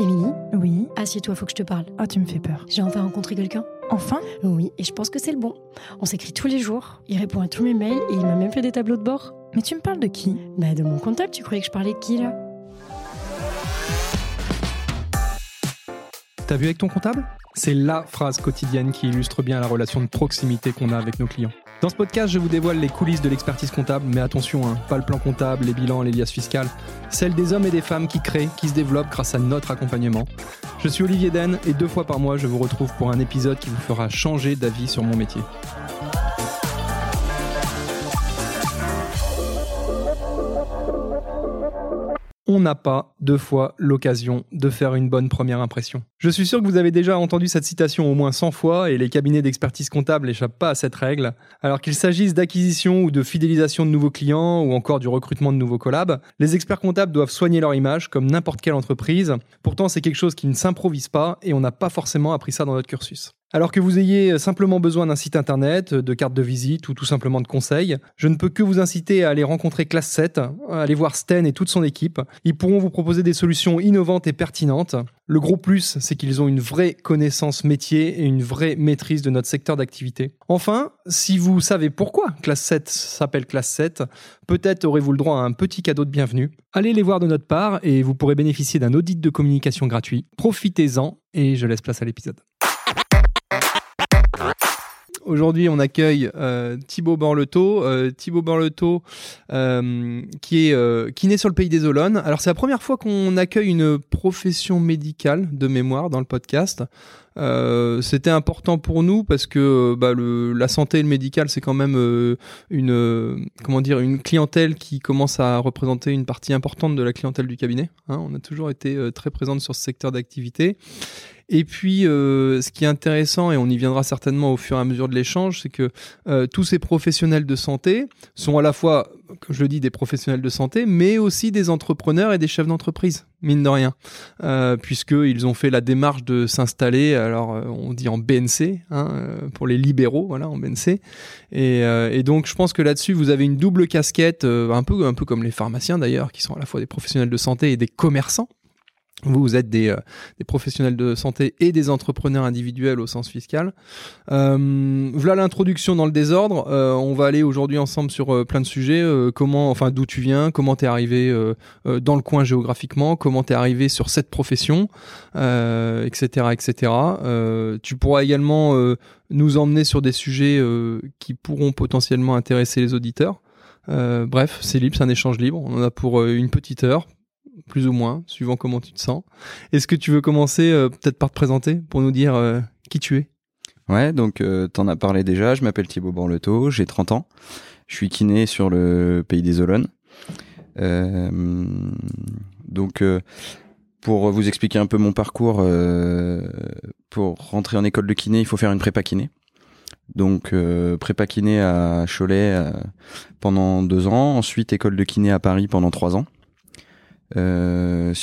Émilie, Oui. assieds-toi, faut que je te parle. Ah, tu me fais peur. J'ai enfin rencontré quelqu'un. Enfin? Oui, et je pense que c'est le bon. On s'écrit tous les jours, il répond à tous mes mails et il m'a même fait des tableaux de bord. Mais tu me parles de qui? Bah de mon comptable, tu croyais que je parlais de qui là? T'as vu avec ton comptable? C'est la phrase quotidienne qui illustre bien la relation de proximité qu'on a avec nos clients. Dans ce podcast, je vous dévoile les coulisses de l'expertise comptable, mais attention, hein, pas le plan comptable, les bilans, les liasses fiscales, celles des hommes et des femmes qui créent, qui se développent grâce à notre accompagnement. Je suis Olivier Den et deux fois par mois, je vous retrouve pour un épisode qui vous fera changer d'avis sur mon métier. On n'a pas deux fois l'occasion de faire une bonne première impression. Je suis sûr que vous avez déjà entendu cette citation au moins 100 fois et les cabinets d'expertise comptable n'échappent pas à cette règle. Alors qu'il s'agisse d'acquisition ou de fidélisation de nouveaux clients ou encore du recrutement de nouveaux collabs, les experts comptables doivent soigner leur image comme n'importe quelle entreprise. Pourtant, c'est quelque chose qui ne s'improvise pas et on n'a pas forcément appris ça dans notre cursus. Alors que vous ayez simplement besoin d'un site internet, de carte de visite ou tout simplement de conseils, je ne peux que vous inciter à aller rencontrer Classe 7, à aller voir Sten et toute son équipe. Ils pourront vous proposer des solutions innovantes et pertinentes. Le gros plus, c'est qu'ils ont une vraie connaissance métier et une vraie maîtrise de notre secteur d'activité. Enfin, si vous savez pourquoi Classe 7 s'appelle Classe 7, peut-être aurez-vous le droit à un petit cadeau de bienvenue. Allez les voir de notre part et vous pourrez bénéficier d'un audit de communication gratuit. Profitez-en et je laisse place à l'épisode. Aujourd'hui, on accueille euh, Thibaut Borleto. Euh, Thibaut Borleto, euh, qui est euh, qui naît sur le pays des Olonnes. Alors, c'est la première fois qu'on accueille une profession médicale de mémoire dans le podcast. Euh, c'était important pour nous parce que bah, le, la santé et le médical, c'est quand même euh, une comment dire une clientèle qui commence à représenter une partie importante de la clientèle du cabinet. Hein. on a toujours été très présente sur ce secteur d'activité. Et puis, euh, ce qui est intéressant, et on y viendra certainement au fur et à mesure de l'échange, c'est que euh, tous ces professionnels de santé sont à la fois, comme je le dis, des professionnels de santé, mais aussi des entrepreneurs et des chefs d'entreprise, mine de rien, euh, puisqu'ils ont fait la démarche de s'installer, alors on dit en BNC, hein, pour les libéraux, voilà, en BNC. Et, donc, je pense que là-dessus, vous avez une double casquette, un, peu, un peu comme les pharmaciens d'ailleurs, qui sont à la fois des professionnels de santé et des commerçants. Vous, vous êtes des, euh, des, professionnels de santé et des entrepreneurs individuels au sens fiscal. Euh, voilà l'introduction dans le désordre. Euh, on va aller aujourd'hui ensemble sur euh, plein de sujets. Euh, comment, enfin, d'où tu viens, comment t'es arrivé dans le coin géographiquement, comment t'es arrivé sur cette profession, etc., etc. tu pourras également nous emmener sur des sujets qui pourront potentiellement intéresser les auditeurs. bref, c'est libre, c'est un échange libre. On en a pour une petite heure, plus ou moins, suivant comment tu te sens. Est-ce que tu veux commencer euh, peut-être par te présenter pour nous dire euh, qui tu es? Ouais, donc euh, t'en as parlé déjà, je m'appelle Thibaut Borleto, j'ai 30 ans, je suis kiné sur le pays des Olonnes. Donc pour vous expliquer un peu mon parcours, pour rentrer en école de kiné, il faut faire une prépa kiné. Donc prépa kiné à Cholet pendant deux ans, ensuite école de kiné à Paris pendant trois ans. Euh,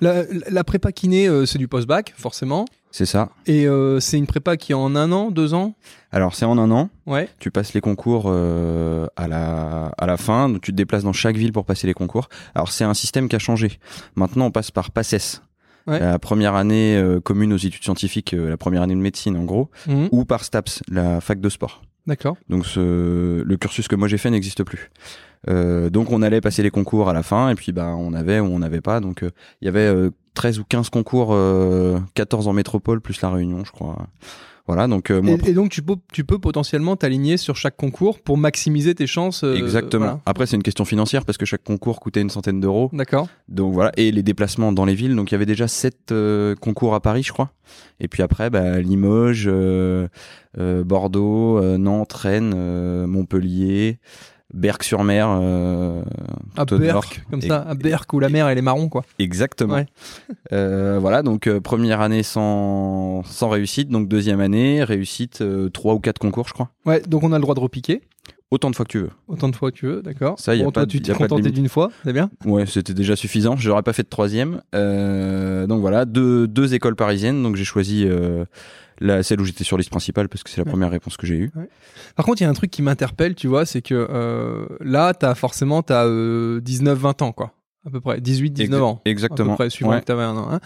la, la, prépa kiné, euh, c'est du post-bac, forcément. C'est ça. Et euh, c'est une prépa qui est en un an, deux ans? Alors, c'est en un an. Ouais. Tu passes les concours euh, à, la, à la fin. Donc, tu te déplaces dans chaque ville pour passer les concours. Alors, c'est un système qui a changé. Maintenant, on passe par PACES. Ouais. La première année euh, commune aux études scientifiques, la première année de médecine en gros, mmh. ou par STAPS, la fac de sport. D'accord. Donc ce, le cursus que moi j'ai fait n'existe plus. Euh, donc on allait passer les concours à la fin et puis bah on avait ou on n'avait pas. Donc il euh, y avait euh, 13 ou 15 concours, 14 en métropole plus la Réunion, je crois. Voilà, donc euh, et, et, donc tu peux tu peux potentiellement t'aligner sur chaque concours pour maximiser tes chances. euh, Exactement. Voilà. Après c'est une question financière parce que chaque concours coûtait une centaine d'euros. D'accord. Donc voilà et les déplacements dans les villes. Donc il y avait déjà sept euh, concours à Paris, je crois. Et puis après bah, Limoges, euh, Bordeaux, Nantes, Rennes, Montpellier. Berck-sur-Mer. Euh, à Berck, comme ça, à Berck où la mer elle est marron quoi. Exactement. Ouais. euh, voilà, donc euh, première année sans, sans réussite, donc deuxième année, réussite, euh, trois ou quatre concours je crois. Ouais, donc on a le droit de repiquer. Autant de fois que tu veux. Autant de fois que tu veux, d'accord. Ça, y a bon, pas toi, de- tu t'es contenté d'une fois, c'est bien. Ouais, c'était déjà suffisant. J'aurais pas fait de troisième. Donc voilà, deux, deux écoles parisiennes. Donc j'ai choisi la, celle où j'étais sur liste principale parce que c'est la Ouais. première réponse que j'ai eue. Par contre, il y a un truc qui m'interpelle, tu vois, c'est que euh, là, t'as forcément t'as euh, 19-20 ans, quoi, à peu près, 18-19 Exa- ans, à peu Exactement. près, suivant Ouais. que t'avais un an. hein.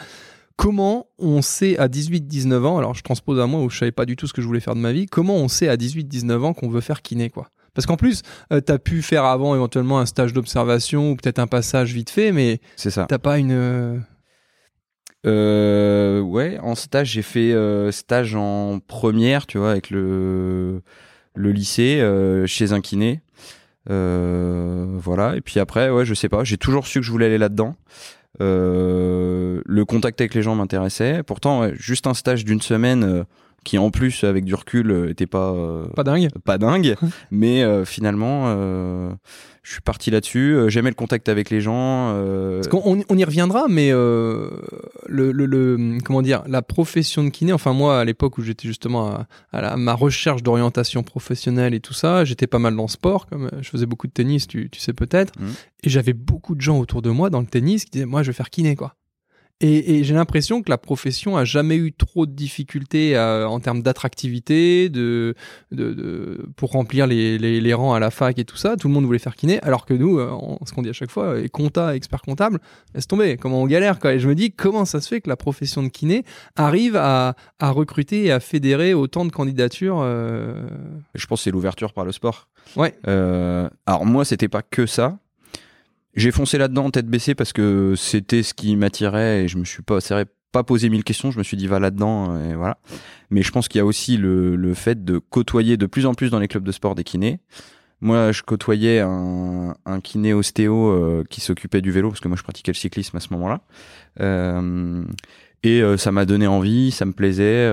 comment on sait à 18-19 ans, alors je transpose à moi où je savais pas du tout ce que je voulais faire de ma vie, comment on sait à 18-19 ans qu'on veut faire kiné quoi? Parce qu'en plus, euh, tu as pu faire avant éventuellement un stage d'observation ou peut-être un passage vite fait, mais C'est ça. t'as pas une. Euh, ouais, en stage, j'ai fait euh, stage en première, tu vois, avec le, le lycée, euh, chez un kiné. Euh, voilà. Et puis après, ouais, je sais pas, j'ai toujours su que je voulais aller là-dedans. Euh, le contact avec les gens m'intéressait. Pourtant, ouais, juste un stage d'une semaine euh, qui, en plus, avec du recul, euh, était pas euh, Pas dingue. pas dingue, mais euh, finalement, euh, je suis parti là-dessus. Euh, J'aimais le contact avec les gens. euh, Parce on- on y reviendra, mais euh, le, le- le- comment dire, la profession de kiné. Enfin moi, à l'époque où j'étais justement à, à la- ma recherche d'orientation professionnelle et tout ça, j'étais pas mal dans le sport, comme je faisais beaucoup de tennis, tu, tu sais peut-être, Mhm. et j'avais beaucoup de gens autour de moi dans le tennis qui disaient moi je vais faire kiné quoi. Et, et j'ai l'impression que la profession a jamais eu trop de difficultés euh, en termes d'attractivité, de, de, de- pour remplir les, les, les rangs à la fac et tout ça. Tout le monde voulait faire kiné, alors que nous, euh, on- ce qu'on dit à chaque fois, euh, compta, expert comptable, laisse tomber, comment on galère quoi. Et je me dis comment ça se fait que la profession de kiné arrive à, à recruter et à fédérer autant de candidatures. euh, Je pense que c'est l'ouverture par le sport. Ouais. Euh, alors moi, c'était pas que ça. J'ai foncé là-dedans tête baissée parce que c'était ce qui m'attirait et je me suis pas, c'est pas posé mille questions. Je me suis dit va là-dedans et voilà. Mais je pense qu'il y a aussi le, le fait de côtoyer de plus en plus dans les clubs de sport des kinés. Moi, je côtoyais un, un kiné ostéo euh, qui s'occupait du vélo parce que moi, je pratiquais le cyclisme à ce moment-là. Euh, et euh, ça m'a donné envie, ça me plaisait.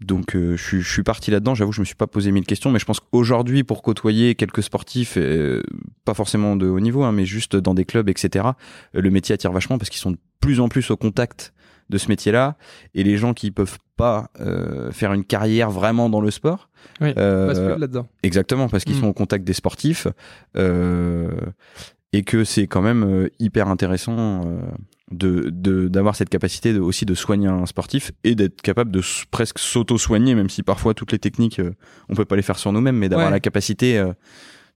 Donc euh, je, suis- je suis parti là-dedans, j'avoue je me suis pas posé mille questions, mais je pense qu'aujourd'hui pour côtoyer quelques sportifs, euh, pas forcément de haut niveau, hein, mais juste dans des clubs, etc., euh, le métier attire vachement parce qu'ils sont de plus en plus au contact de ce métier-là, et les gens qui peuvent pas euh, faire une carrière vraiment dans le sport, Oui, euh, là-dedans. Exactement, parce qu'ils Mm. sont au contact des sportifs euh, et que c'est quand même euh, hyper intéressant euh, de d'avoir cette capacité de, aussi de soigner un sportif et d'être capable de presque s'auto-soigner, même si parfois toutes les techniques euh, on peut pas les faire sur nous-mêmes, mais d'avoir Ouais. la capacité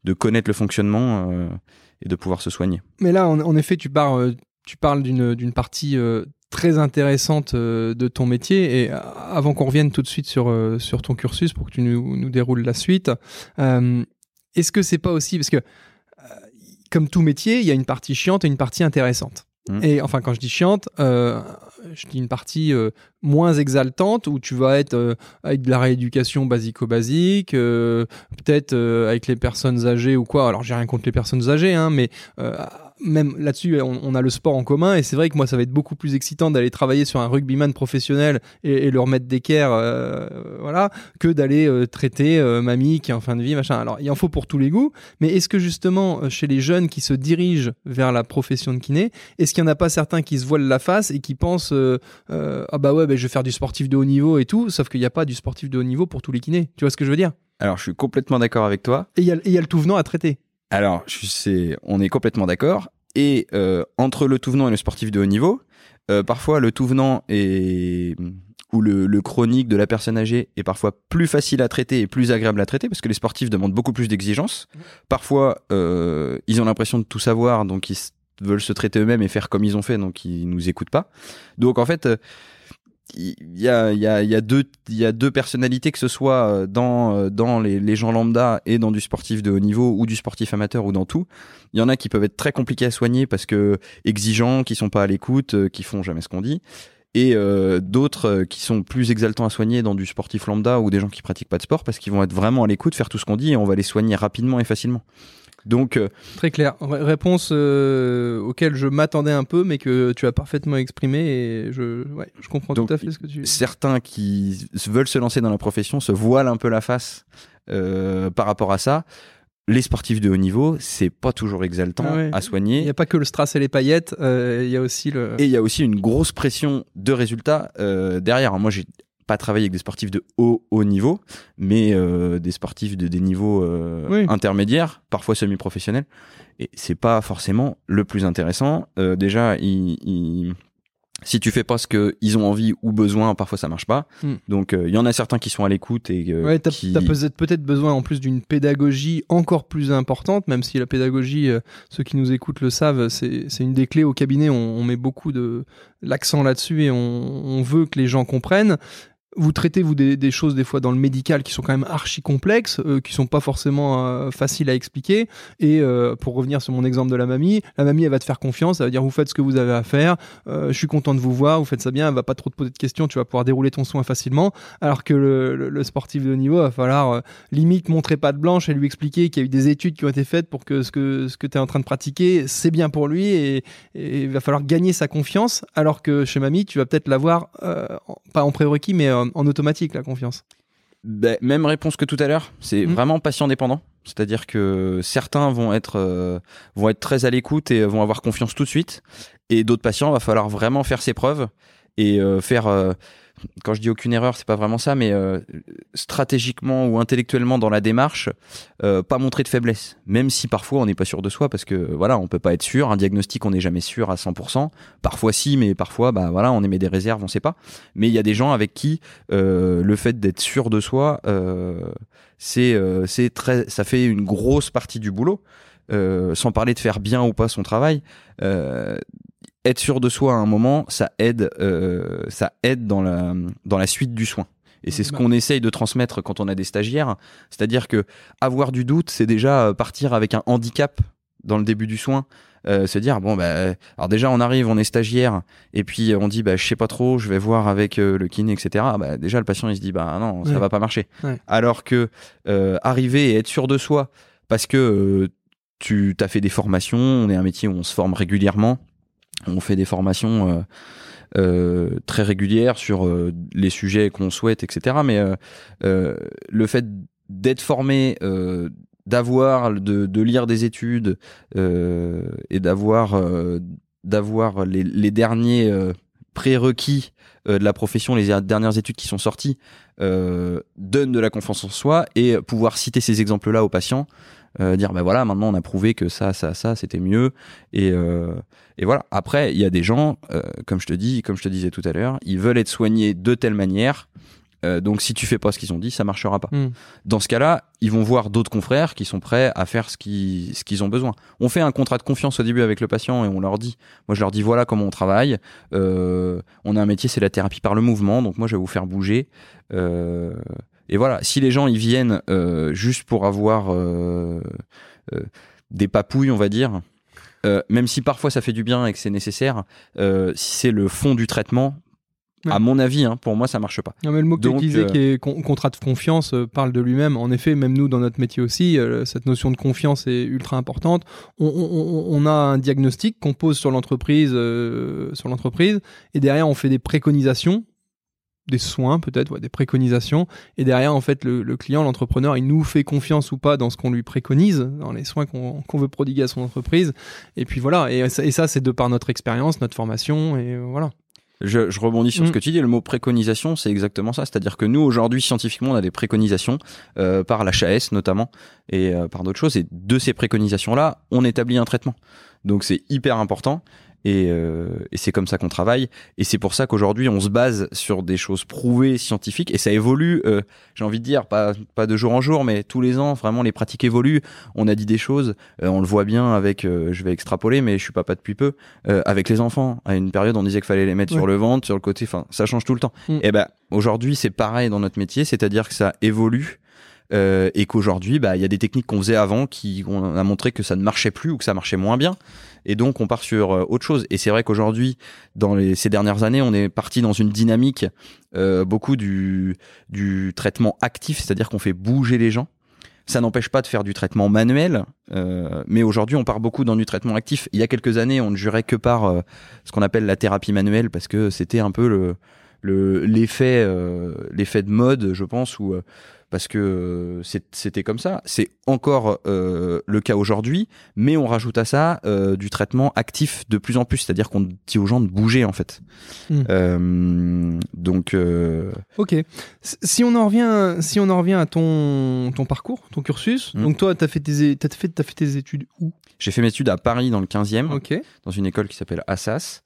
de connaître le fonctionnement et de pouvoir se soigner. Mais là, en, en effet, tu parles, tu parles d'une d'une partie très intéressante de ton métier. Et avant qu'on revienne tout de suite sur, sur ton cursus, pour que tu nous, nous déroules la suite, euh, est-ce que c'est pas aussi parce que comme tout métier, il y a une partie chiante et une partie intéressante. Mhm. Et enfin, quand je dis chiante, euh, je dis une partie euh, moins exaltante où tu vas être euh, avec de la rééducation basico-basique, euh, peut-être avec les personnes âgées ou quoi. Alors, j'ai rien contre les personnes âgées, hein, mais même là-dessus, on, a le sport en commun et c'est vrai que moi, ça va être beaucoup plus excitant d'aller travailler sur un rugbyman professionnel et, et leur mettre d'équerre, voilà, que d'aller traiter mamie qui est en fin de vie, machin. Alors, il en faut pour tous les goûts, mais est-ce que justement, chez les jeunes qui se dirigent vers la profession de kiné, est-ce qu'il n'y en a pas certains qui se voilent la face et qui pensent euh, euh, ah bah ouais, bah, je vais faire du sportif de haut niveau et tout, sauf qu'il n'y a pas du sportif de haut niveau pour tous les kinés. Tu vois ce que je veux dire? Alors je suis complètement d'accord avec toi. Et il y, a- y le tout venant à traiter. Alors, je sais, on est complètement d'accord. Et euh, entre le tout venant et le sportif de haut niveau, euh, parfois le tout venant est ou le, le chronique de la personne âgée est parfois plus facile à traiter et plus agréable à traiter parce que les sportifs demandent beaucoup plus d'exigences. Parfois, euh, ils ont l'impression de tout savoir, donc ils veulent se traiter eux-mêmes et faire comme ils ont fait, donc ils nous écoutent pas. Donc en fait, euh, il y a, y, a, deux, y a deux personnalités, que ce soit euh, dans, euh, dans les, gens lambda et dans du sportif de haut niveau ou du sportif amateur ou dans tout. Il y en a qui peuvent être très compliqués à soigner parce que exigeants, qui sont pas à l'écoute, qui font jamais ce qu'on dit. Et d'autres qui sont plus exaltants à soigner dans du sportif lambda ou des gens qui pratiquent pas de sport parce qu'ils vont être vraiment à l'écoute, faire tout ce qu'on dit et on va les soigner rapidement et facilement. Donc, euh, Très clair. Ré- réponse euh, auquel je m'attendais un peu, mais que tu as parfaitement exprimé et je, ouais, je comprends Donc, tout à fait ce que tu certains qui veulent se lancer dans la profession se voilent un peu la face euh, par rapport à ça. Les sportifs de haut niveau, c'est pas toujours exaltant Ah ouais. à Il soigner. n'y a pas que le strass et les paillettes, euh, il y a aussi le. Et il y a aussi une grosse pression de résultats derrière. Moi, j'ai pas travaillé avec des sportifs de haut haut niveau, mais euh, des sportifs de des niveaux euh, Oui. intermédiaires, parfois semi-professionnels. Et c'est pas forcément le plus intéressant. Euh, déjà, Si tu fais pas ce qu'ils ont envie ou besoin, parfois ça marche pas. Mm. Donc il y en a certains qui sont à l'écoute et Ouais, t'as qui... peut-être peut-être besoin en plus d'une pédagogie encore plus importante, même si la pédagogie, ceux qui nous écoutent le savent, c'est c'est une des clés au cabinet. On, on met beaucoup de l'accent là-dessus et on, on veut que les gens comprennent. Vous traitez vous des, choses des fois dans le médical qui sont quand même archi complexes, euh, qui sont pas forcément euh, faciles à expliquer. Et euh, pour revenir sur mon exemple de la mamie, la mamie elle va te faire confiance, elle va dire vous faites ce que vous avez à faire, euh, je suis content de vous voir, vous faites ça bien, elle va pas trop te poser de questions, tu vas pouvoir dérouler ton soin facilement. Alors que le, sportif de haut niveau, va falloir limite montrer patte blanche et lui expliquer qu'il y a eu des études qui ont été faites pour que ce que, ce que tu es en train de pratiquer, c'est bien pour lui et, il va falloir gagner sa confiance. Alors que chez mamie, tu vas peut-être l'avoir, pas en prérequis, mais euh, en automatique, la confiance. Ben, même réponse que tout à l'heure. C'est Mm. vraiment patient dépendant. C'est-à-dire que certains vont être euh, vont être très à l'écoute et vont avoir confiance tout de suite, et d'autres patients va falloir vraiment faire ses preuves et euh, faire. euh, quand je dis aucune erreur, c'est pas vraiment ça, mais euh, stratégiquement ou intellectuellement dans la démarche, euh, pas montrer de faiblesse. Même si parfois on n'est pas sûr de soi, parce que voilà, on peut pas être sûr. Un diagnostic, on n'est jamais sûr à 100%. Parfois si, mais parfois, bah voilà, on émet des réserves, on sait pas. Mais il y a des gens avec qui euh, le fait d'être sûr de soi, c'est c'est très, ça fait une grosse partie du boulot. Sans parler de faire bien ou pas son travail, être sûr de soi à un moment, ça aide, euh, ça aide dans la dans la suite du soin. Et c'est ce Bah. qu'on essaye de transmettre quand on a des stagiaires, c'est-à-dire que avoir du doute, c'est déjà euh, partir avec un handicap dans le début du soin. Euh, se dire bon bah alors déjà on arrive on est stagiaire et puis on dit bah je sais pas trop je vais voir avec euh, le kiné etc bah déjà le patient il se dit bah non ça Ouais. va pas marcher Ouais. alors que euh, arriver et être sûr de soi parce que euh, tu as fait des formations on est un métier où on se forme régulièrement on fait des formations euh, euh, très régulières sur euh, les sujets qu'on souhaite etc mais le fait d'être formé d'avoir de, lire des études et d'avoir les, derniers prérequis de la profession, les dernières études qui sont sorties, donne de la confiance en soi et pouvoir citer ces exemples-là aux patients, euh, dire ben voilà, maintenant on a prouvé que ça, ça, ça, c'était mieux et euh, et voilà. Après, il y a des gens, euh, comme je te dis, comme je te disais tout à l'heure, ils veulent être soignés de telle manière. donc si tu fais pas ce qu'ils ont dit, ça marchera pas. Mm. Dans ce cas-là, ils vont voir d'autres confrères qui sont prêts à faire ce qu'ils ce qu'ils ont besoin. On fait un contrat de confiance au début avec le patient et on leur dit, moi je leur dis voilà comment on travaille. On a un métier, c'est la thérapie par le mouvement, donc moi je vais vous faire bouger. Euh, et voilà, si les gens ils viennent euh, juste pour avoir euh, euh, des papouilles, on va dire, euh, même si parfois ça fait du bien et que c'est nécessaire, euh, si c'est le fond du traitement, Ouais. à mon avis, hein, pour moi ça marche pas. Non, mais le mot que tu disais, euh, qui est con- contrat de confiance, euh, parle de lui-même. En effet, même nous, dans notre métier aussi, euh, cette notion de confiance est ultra importante. On, on- on a un diagnostic qu'on pose sur l'entreprise, euh, sur l'entreprise, et derrière, on fait des préconisations, des soins peut-être, ouais, des préconisations, et derrière, en fait, le, le client, l'entrepreneur, il nous fait confiance ou pas dans ce qu'on lui préconise, dans les soins qu'on veut prodiguer à son entreprise. Et puis voilà, et ça, et ça c'est de par notre expérience, notre formation, et euh, voilà. Je, je rebondis sur Mm. ce que tu dis. Le mot préconisation, c'est exactement ça. C'est-à-dire que nous, aujourd'hui, scientifiquement, on a des préconisations euh, par l'HAS notamment et euh, par d'autres choses. Et de ces préconisations-là, on établit un traitement. Donc c'est hyper important. Et, euh, et c'est comme ça qu'on travaille. Et c'est pour ça qu'aujourd'hui, on se base sur des choses prouvées scientifiques. Et ça évolue, euh, j'ai envie de dire, pas, pas de jour en jour, mais tous les ans, vraiment, les pratiques évoluent. On a dit des choses, euh, on le voit bien avec, euh, je vais extrapoler, mais je suis papa depuis peu, euh, avec les enfants. À une période, on disait qu'il fallait les mettre Ouais. sur le ventre, sur le côté, enfin, ça change tout le temps. Mm. Et ben, aujourd'hui, c'est pareil dans notre métier, c'est-à-dire que ça évolue. Euh, et qu'aujourd'hui, bah, il y a des techniques qu'on faisait avant qui on a montré que ça ne marchait plus ou que ça marchait moins bien. Et donc, on part sur euh, autre chose. Et c'est vrai qu'aujourd'hui, dans les, ces dernières années, on est parti dans une dynamique euh, beaucoup du, du traitement actif, c'est-à-dire qu'on fait bouger les gens. Ça n'empêche pas de faire du traitement manuel, euh, mais aujourd'hui, on part beaucoup dans du traitement actif. Il y a quelques années, on ne jurait que par euh, ce qu'on appelle la thérapie manuelle, parce que c'était un peu le le- l'effet euh, l'effet de mode, je pense, ou parce que euh, c'était comme ça. C'est encore euh, le cas aujourd'hui, mais on rajoute à ça euh, du traitement actif de plus en plus, c'est-à-dire qu'on dit aux gens de bouger en fait. Mm. Euh, donc Ok. Si on en revient, si on en revient à ton, ton parcours, ton cursus, Mm. donc toi, tu as fait tes, t'as fait, t'as fait tes études où? J'ai fait mes études à Paris dans le 15e, Ok. dans une école qui s'appelle Assas.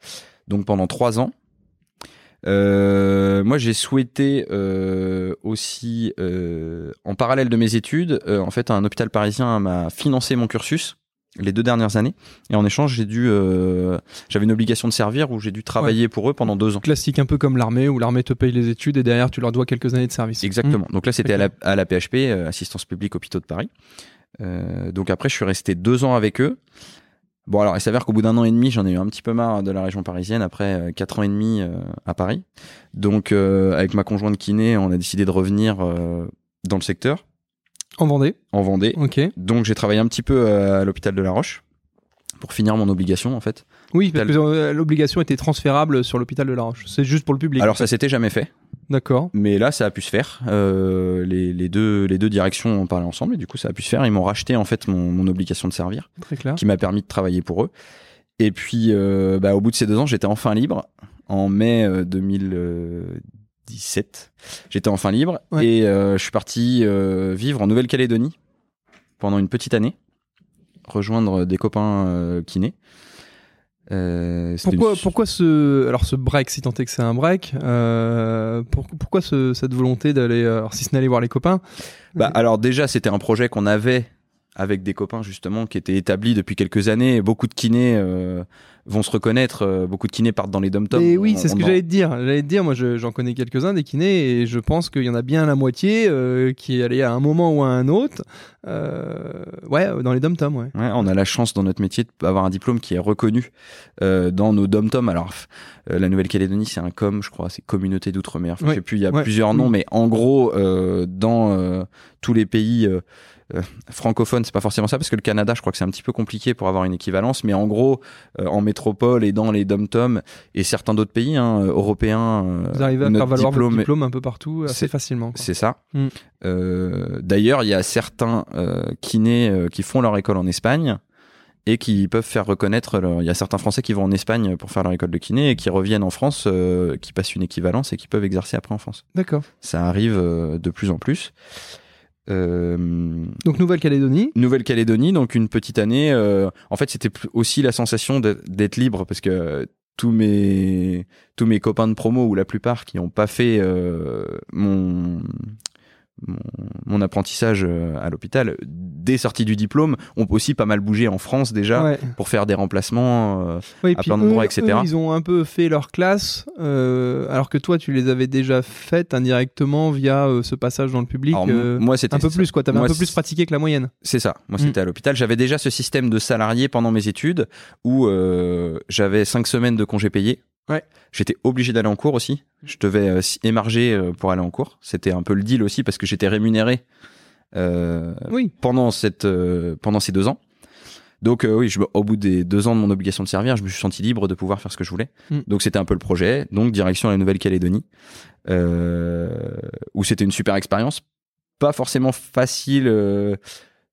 Donc pendant trois ans, Euh, moi, j'ai souhaité euh, aussi, euh, en parallèle de mes études, euh, en fait, un hôpital parisien m'a financé mon cursus les deux dernières années. Et en échange, j'ai dû, euh, j'avais une obligation de servir où j'ai dû travailler pour eux pendant deux ans. Classique, un peu comme l'armée, où l'armée te paye les études et derrière tu leur dois quelques années de service. Exactement. Mmh. Donc là, c'était à la, à la PHP, Assistance publique hôpitaux de Paris. Euh, donc après, je suis resté deux ans avec eux. Bon, alors il s'avère qu'au bout d'un an et demi, j'en ai eu un petit peu marre de la région parisienne après euh, quatre ans et demi euh, à Paris. Donc euh, avec ma conjointe kiné, on a décidé de revenir euh, dans le secteur, En Vendée, en Vendée. ok. Donc j'ai travaillé un petit peu à l'hôpital de La Roche pour finir mon obligation en fait. Oui, parce que euh, l'obligation était transférable sur l'hôpital de La Roche. C'est juste pour le public. Alors ça s'était jamais fait, D'accord. mais là ça a pu se faire. Euh, les, les deux les deux directions ont parlé ensemble et du coup ça a pu se faire. Ils m'ont racheté en fait mon, mon obligation de servir. Très clair. qui m'a permis de travailler pour eux. Et puis, euh, bah, au bout de ces deux ans, j'étais enfin libre. En mai euh, 2017, j'étais enfin libre Ouais. et euh, je suis parti vivre en Nouvelle-Calédonie pendant une petite année, rejoindre des copains euh, kinés. Euh, Pourquoi, une- pourquoi ce, alors ce break, si tant est que c'est un break, euh, pour- pourquoi ce- cette volonté d'aller, alors si ce n'est aller voir les copains? Bah, alors déjà, c'était un projet qu'on avait avec des copains justement qui étaient établis depuis quelques années. Beaucoup de kinés euh, vont se reconnaître. euh, beaucoup de kinés partent dans les dom-toms. Et oui, c'est ce que en- j'allais te dire. J'allais te dire, moi je- j'en connais quelques-uns des kinés et je pense qu'il y en a bien la moitié euh, qui est allé à un moment ou à un autre, euh, ouais, dans les dom-toms, ouais. Ouais, on a la chance dans notre métier d'avoir un diplôme qui est reconnu euh, dans nos dom-toms. Alors, euh, la Nouvelle-Calédonie, c'est un com, je crois, c'est Communauté d'outre-mer. Enfin, Ouais, Je sais plus, il y a ouais, plusieurs noms, mais en gros, euh, dans tous les pays euh, francophones, c'est pas forcément ça, parce que le Canada, je crois que c'est un petit peu compliqué pour avoir une équivalence, mais en gros, euh, en métropole et dans les dom-toms et certains d'autres pays hein, européens, euh, Vous arrivez à faire valoir diplôme votre est- diplôme un peu partout assez facilement. c'est ça. Mm. Euh, D'ailleurs, il y a certains kinés qui font leur école en Espagne et qui peuvent faire reconnaître. leur- Il y a certains Français qui vont en Espagne pour faire leur école de kiné et qui reviennent en France, euh, qui passent une équivalence et qui peuvent exercer après en France. D'accord. Ça arrive euh, de plus en plus. Euh, Donc Nouvelle-Calédonie. Nouvelle-Calédonie, donc une petite année. euh, en fait, c'était aussi la sensation d'être libre parce que tous mes tous mes copains de promo ou la plupart qui n'ont pas fait euh, mon, mon mon apprentissage euh, à l'hôpital dès sortie du diplôme ont aussi pas mal bougé en France déjà Ouais. pour faire des remplacements. euh, à plein d'endroits, etc. eux, ils ont un peu fait leur classe, euh, alors que toi, tu les avais déjà faites indirectement via euh, ce passage dans le public. alors, moi, c'était un peu plus, quoi. T'avais un moi, peu plus pratiqué que la moyenne. C'est ça. Moi, Mm. c'était à l'hôpital. J'avais déjà ce système de salarié pendant mes études où j'avais cinq semaines de congés payés. Ouais. J'étais obligé d'aller en cours aussi. Je devais euh, émarger euh, pour aller en cours. C'était un peu le deal aussi parce que j'étais rémunéré euh, Oui. pendant cette euh, pendant ces deux ans. Donc euh, oui, je, au bout des deux ans de mon obligation de servir, je me suis senti libre de pouvoir faire ce que je voulais. Mm. Donc c'était un peu le projet. Donc direction la Nouvelle-Calédonie, euh, où c'était une super expérience. Pas forcément facile euh,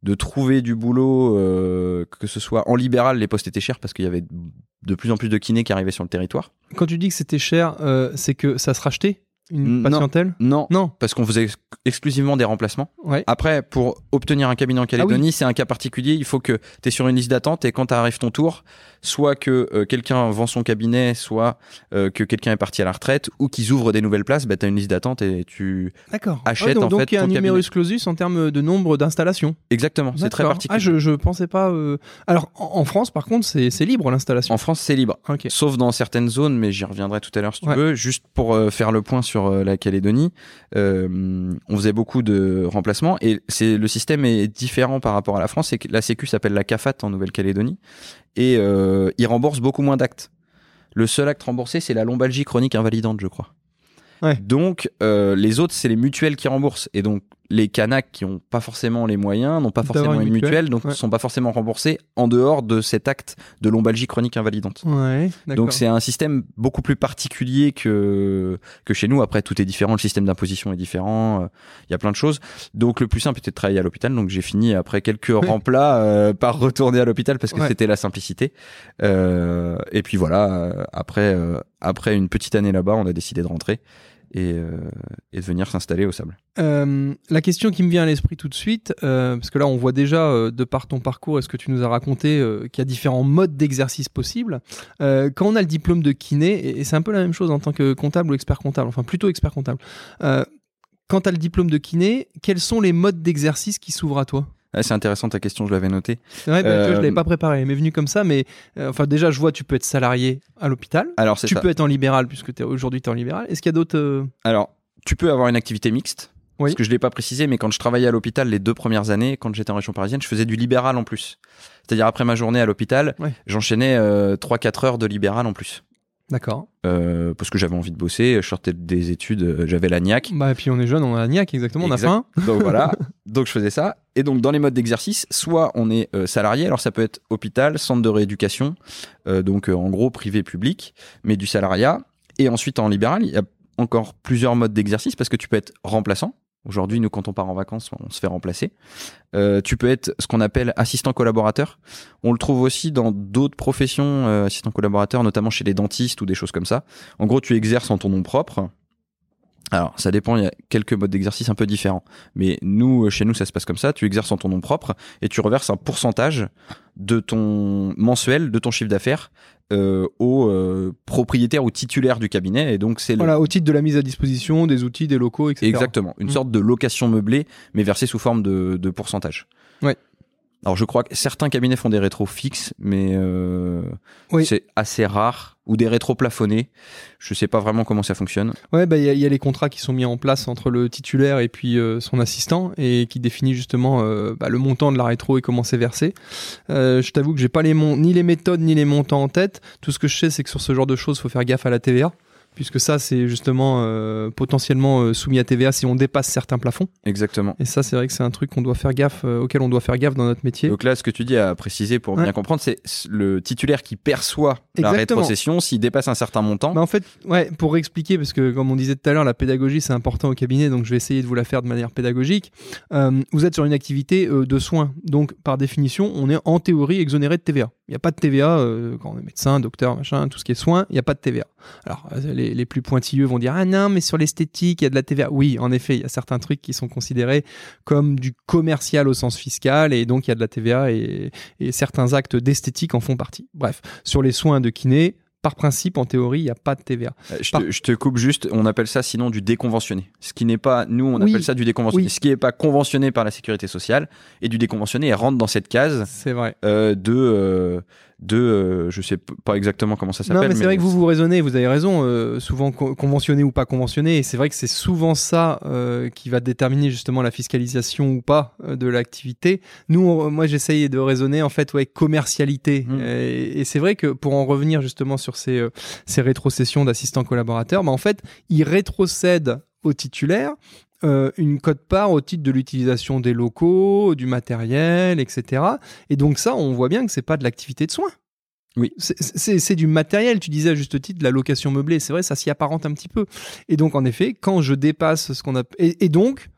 de trouver du boulot, euh, que ce soit en libéral, les postes étaient chers parce qu'il y avait de plus en plus de kinés qui arrivaient sur le territoire. Quand tu dis que c'était cher, euh, c'est que ça se rachetait une patientèle? Non, Non. parce qu'on faisait ex- exclusivement des remplacements. Ouais. Après, pour obtenir un cabinet en Calédonie, c'est un cas particulier. Il faut que tu es sur une liste d'attente et quand arrive ton tour, soit que euh, quelqu'un vend son cabinet, soit euh, que quelqu'un est parti à la retraite ou qu'ils ouvrent des nouvelles places, bah, tu as une liste d'attente et tu. D'accord. Achète, donc, en donc fait, il y a un numerus clausus en termes de nombre d'installations. Exactement, c'est très D'accord. particulier. Ah, je, je pensais pas. euh, Alors, en, en France, par contre, c'est libre l'installation. En France, c'est libre. Sauf dans certaines zones, mais j'y reviendrai tout à l'heure si tu Ouais. veux. Juste pour faire le point sur euh, la Calédonie, euh, on faisait beaucoup de remplacements et c'est le système est différent par rapport à la France. C'est que la Sécu s'appelle la CAFAT en Nouvelle-Calédonie et euh, il rembourse beaucoup moins d'actes. Le seul acte remboursé, c'est la lombalgie chronique invalidante, je crois. Ouais. Donc euh, les autres, c'est les mutuelles qui remboursent et donc les canacs qui n'ont pas forcément les moyens, n'ont pas forcément une une mutuelle, mutuelle, donc ne ouais. sont pas forcément remboursés en dehors de cet acte de lombalgie chronique invalidante. Ouais. Donc c'est un système beaucoup plus particulier que que chez nous. Après tout est différent, le système d'imposition est différent, euh, il y a plein de choses. Donc le plus simple était de travailler à l'hôpital. Donc j'ai fini après quelques remplats euh, par retourner à l'hôpital parce que Ouais. c'était la simplicité. Euh, et puis voilà, euh, après après une petite année là-bas, on a décidé de rentrer. Et, euh, et de venir s'installer au sable. Euh, la question qui me vient à l'esprit tout de suite, euh, parce que là on voit déjà euh, de par ton parcours et ce que tu nous as raconté qu'il y a différents modes d'exercice possibles. Quand on a le diplôme de kiné, et, et c'est un peu la même chose en tant que comptable ou expert comptable, enfin plutôt expert comptable. Quand tu as le diplôme de kiné, quels sont les modes d'exercice qui s'ouvrent à toi? Ah, c'est intéressant ta question, je l'avais noté. Ouais, bah, je Euh, l'avais pas préparé, elle m'est venu comme ça, mais euh, enfin déjà je vois tu peux être salarié à l'hôpital, Alors c'est tu ça. peux être en libéral puisque aujourd'hui tu es en libéral. Est-ce qu'il y a d'autres euh, Alors tu peux avoir une activité mixte. Oui. Parce que je l'ai pas précisé, mais quand je travaillais à l'hôpital les deux premières années, quand j'étais en région parisienne, je faisais du libéral en plus. C'est-à-dire après ma journée à l'hôpital, Ouais. j'enchaînais euh, 3-4 heures de libéral en plus. D'accord. Euh, parce que j'avais envie de bosser, je sortais des études, euh, j'avais la niaque. Bah et puis on est jeune, on a un niaque exactement, on a faim. Donc voilà, donc je faisais ça. Et donc dans les modes d'exercice, soit on est euh, salarié, alors ça peut être hôpital, centre de rééducation, euh, donc en gros privé public, mais du salariat. Et ensuite en libéral, il y a encore plusieurs modes d'exercice parce que tu peux être remplaçant. Aujourd'hui, nous, quand on part en vacances, on se fait remplacer. Euh, tu peux être ce qu'on appelle assistant collaborateur. On le trouve aussi dans d'autres professions, euh, assistant collaborateur, notamment chez les dentistes ou des choses comme ça. En gros, tu exerces en ton nom propre. Alors, ça dépend, il y a quelques modes d'exercice un peu différents. Mais nous, euh, chez nous, ça se passe comme ça. Tu exerces en ton nom propre et tu reverses un pourcentage de ton mensuel, de ton chiffre d'affaires euh, au euh, propriétaire ou titulaire du cabinet. Et donc, c'est le- Voilà, au titre de la mise à disposition des outils, des locaux, etc. Exactement. Une Mm. sorte de location meublée, mais versée sous forme de, de pourcentage. Ouais. Alors, je crois que certains cabinets font des rétros fixes, mais euh, Oui. c'est assez rare. Ou des rétros plafonnés. Je sais pas vraiment comment ça fonctionne. Ouais, bah il y, a- il y a les contrats qui sont mis en place entre le titulaire et puis euh, son assistant et qui définit justement euh, bah, le montant de la rétro et comment c'est versé. Euh, je t'avoue que j'ai pas les ni les méthodes ni les montants en tête. Tout ce que je sais, c'est que sur ce genre de choses, faut faire gaffe à la TVA. Puisque ça, c'est justement euh, potentiellement euh, soumis à TVA si on dépasse certains plafonds. Exactement. Et ça, c'est vrai que c'est un truc qu'on doit faire gaffe, euh, auquel on doit faire gaffe dans notre métier. Donc là, ce que tu dis à préciser pour Ouais. bien comprendre, c'est le titulaire qui perçoit la rétrocession s'il dépasse un certain montant. Bah en fait, ouais, pour expliquer, parce que comme on disait tout à l'heure, la pédagogie c'est important au cabinet, donc je vais essayer de vous la faire de manière pédagogique. Vous êtes sur une activité de soins, donc par définition, on est en théorie exonéré de TVA. Il n'y a pas de TVA euh, quand on est médecin, docteur, machin, tout ce qui est soins, il n'y a pas de TVA. Alors euh, les, plus pointilleux vont dire ah non, mais sur l'esthétique il y a de la TVA. Oui, en effet, il y a certains trucs qui sont considérés comme du commercial au sens fiscal, et donc il y a de la TVA et, et certains actes d'esthétique en font partie. Bref, sur les soins de kiné. Par principe, en théorie, il n'y a pas de TVA. Euh, Je Par- te, je te coupe juste, on appelle ça sinon du déconventionné. Ce qui n'est pas, nous on Oui. appelle ça du déconventionné. Oui. Ce qui n'est pas conventionné par la sécurité sociale et du déconventionné, elle rentre dans cette case C'est vrai. euh, de, euh, de euh, je sais pas exactement comment ça Non, s'appelle. mais c'est vrai que vous vous raisonnez, vous avez raison, euh, souvent co- conventionné ou pas conventionné, et c'est vrai que c'est souvent ça euh, qui va déterminer justement la fiscalisation ou pas euh, de l'activité. Nous, on- moi, j'essaye de raisonner en fait, ouais, commercialité, Mm. et, et c'est vrai que pour en revenir justement sur ces, ces rétrocessions d'assistants collaborateurs, bah, en fait, ils rétrocèdent au titulaire euh, une cote-part au titre de l'utilisation des locaux, du matériel, etc. Et donc ça, on voit bien que c'est pas de l'activité de soins. Oui. C'est- du matériel, tu disais à juste titre, de la location meublée. C'est vrai, ça s'y apparente un petit peu. Et donc, en effet, quand je dépasse ce qu'on a. Et, et donc,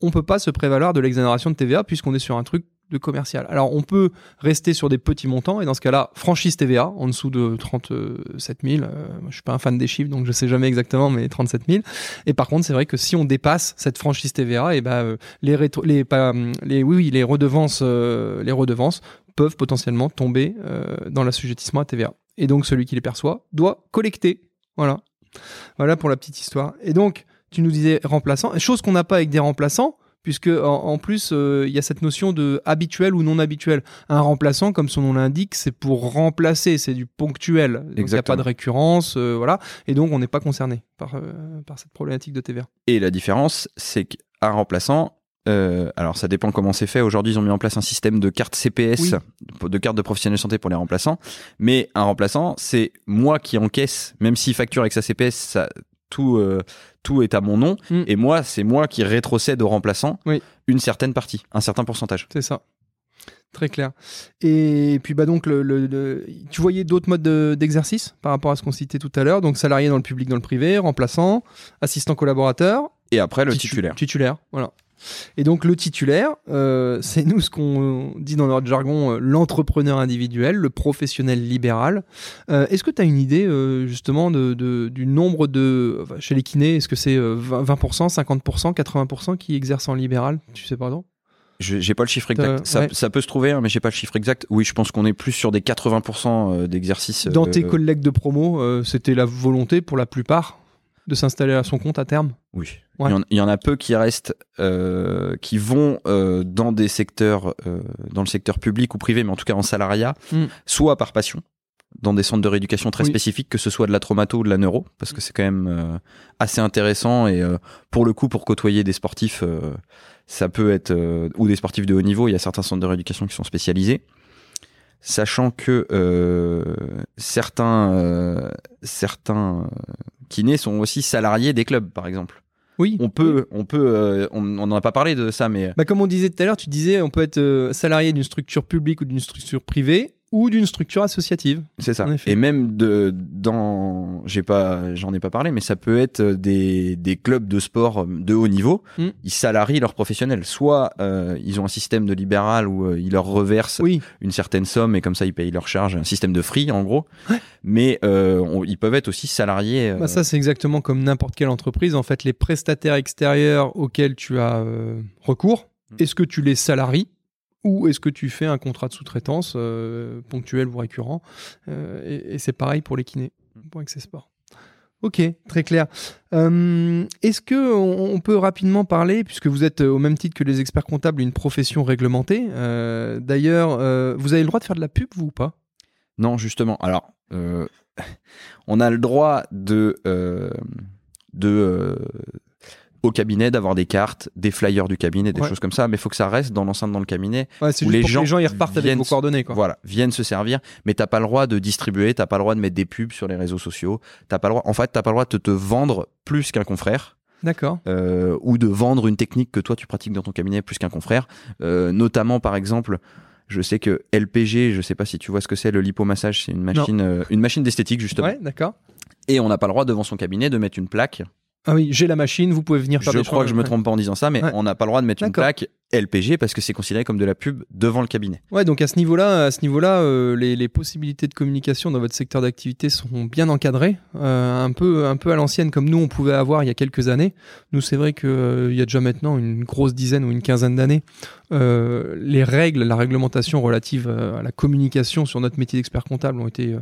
on peut pas se prévaloir de l'exonération de TVA puisqu'on est sur un truc commercial. Alors, on peut rester sur des petits montants et dans ce cas-là, franchise TVA en dessous de 37 000. Euh, moi, je suis pas un fan des chiffres donc je sais jamais exactement, mais 37 000. Et par contre, c'est vrai que si on dépasse cette franchise TVA, et ben euh, les oui les redevances euh, les redevances peuvent potentiellement tomber euh, dans l'assujettissement à TVA. Et donc celui qui les perçoit doit collecter. Voilà. Voilà pour la petite histoire. Et donc tu nous disais remplaçant, chose qu'on n'a pas avec des remplaçants. Puisque en, en plus euh, il y a cette notion de habituel ou non habituel. Un remplaçant, comme son nom l'indique, c'est pour remplacer, c'est du ponctuel. Il n'y a pas de récurrence, euh, voilà. Et donc on n'est pas concerné par, euh, par cette problématique de TVA. Et la différence, c'est qu'un remplaçant, euh, alors ça dépend comment c'est fait. Aujourd'hui, ils ont mis en place un système de carte CPS, Oui. de carte de professionnel de santé pour les remplaçants. Mais un remplaçant, c'est moi qui encaisse, même s'il facture avec sa CPS, ça, tout, euh, tout est à mon nom. Mm. Et moi, c'est moi qui rétrocède au remplaçant Oui. une certaine partie, un certain pourcentage. C'est ça. Très clair. Et puis bah donc le, le- le- tu voyais d'autres modes de- d'exercice par rapport à ce qu'on citait tout à l'heure? Donc salarié dans le public, dans le privé, remplaçant, assistant collaborateur, Et après, le titu- titulaire. Titulaire, voilà. Et donc le titulaire, euh, c'est nous ce qu'on dit dans notre jargon, euh, l'entrepreneur individuel, le professionnel libéral. Euh, est-ce que tu as une idée justement de, de- du nombre de... enfin, chez les kinés, est-ce que c'est euh, 20%, 50%, 80% qui exercent en libéral? Tu sais pardon Je- J'ai pas le chiffre exact. Ça, ouais. ça peut se trouver, hein, mais j'ai pas le chiffre exact. Oui, je pense qu'on est plus sur des 80% d'exercices. Dans euh, tes collègues de promo, euh, c'était la volonté pour la plupart? De s'installer à son compte à terme? Oui. Ouais. Il, y en, il y en a peu qui restent, euh, qui vont euh, dans des secteurs, euh, dans le secteur public ou privé, mais en tout cas en salariat, Mm. soit par passion, dans des centres de rééducation très Oui. spécifiques, que ce soit de la traumato ou de la neuro, parce que c'est quand même assez intéressant et pour le coup, pour côtoyer des sportifs, ça peut être ou des sportifs de haut niveau. Il y a certains centres de rééducation qui sont spécialisés. Sachant que euh, certains euh, certains kinés sont aussi salariés des clubs, par exemple. Oui. On peut, on peut, euh, on on n'en a pas parlé de ça, mais Bah, comme on disait tout à l'heure, tu disais on peut être euh, salarié d'une structure publique ou d'une structure privée ou d'une structure associative. c'est ça. Et même de, dans, j'ai pas, j'en ai pas parlé, mais ça peut être des, des clubs de sport de haut niveau. Mm. Ils salarient leurs professionnels. Soit euh, ils ont un système de libéral où euh, ils leur reversent Oui, une certaine somme et comme ça ils payent leurs charges, un système de free en gros. Mais euh, on- ils peuvent être aussi salariés. euh, bah, ça c'est exactement comme n'importe quelle entreprise. En fait, les prestataires extérieurs auxquels tu as euh, recours, Mm. est-ce que tu les salaries ou est-ce que tu fais un contrat de sous-traitance euh, ponctuel ou récurrent Euh, Et, et c'est pareil pour les kinés, pour Access Sport. Ok, très clair. Euh, Est-ce que on, on peut rapidement parler, puisque vous êtes au même titre que les experts comptables, une profession réglementée. D'ailleurs, vous avez le droit de faire de la pub, vous ou pas? Non, justement. Alors, on a le droit de, de au cabinet d'avoir des cartes, des flyers du cabinet, des Ouais. choses comme ça, mais il faut que ça reste dans l'enceinte dans le cabinet. Ouais, Où juste les pour que gens les gens y repartent avec viennent vos se- coordonnées, quoi. Voilà, viennent se servir, mais t'as pas le droit de distribuer, t'as pas le droit de mettre des pubs sur les réseaux sociaux, t'as pas le droit. En fait, t'as pas le droit de te vendre plus qu'un confrère. D'accord. euh, ou de vendre une technique que toi tu pratiques dans ton cabinet plus qu'un confrère. Euh, notamment par exemple, je sais que LPG, je sais pas si tu vois ce que c'est, le lipomassage, c'est une machine, euh, une machine d'esthétique justement. Ouais, d'accord. Et on n'a pas le droit devant son cabinet de mettre une plaque. Ah oui, j'ai la machine, vous pouvez venir faire Je des crois que je me trompe pas en disant ça, mais Ouais. on n'a pas le droit de mettre une plaque LPG parce que c'est considéré comme de la pub devant le cabinet. Ouais, donc à ce niveau-là, à ce niveau-là, euh, les, les possibilités de communication dans votre secteur d'activité sont bien encadrées, euh, un peu, un peu à l'ancienne comme nous on pouvait avoir il y a quelques années. Nous, c'est vrai que euh, il y a déjà maintenant une grosse dizaine ou une quinzaine d'années, euh, les règles, la réglementation relative euh, à la communication sur notre métier d'expert comptable ont été euh,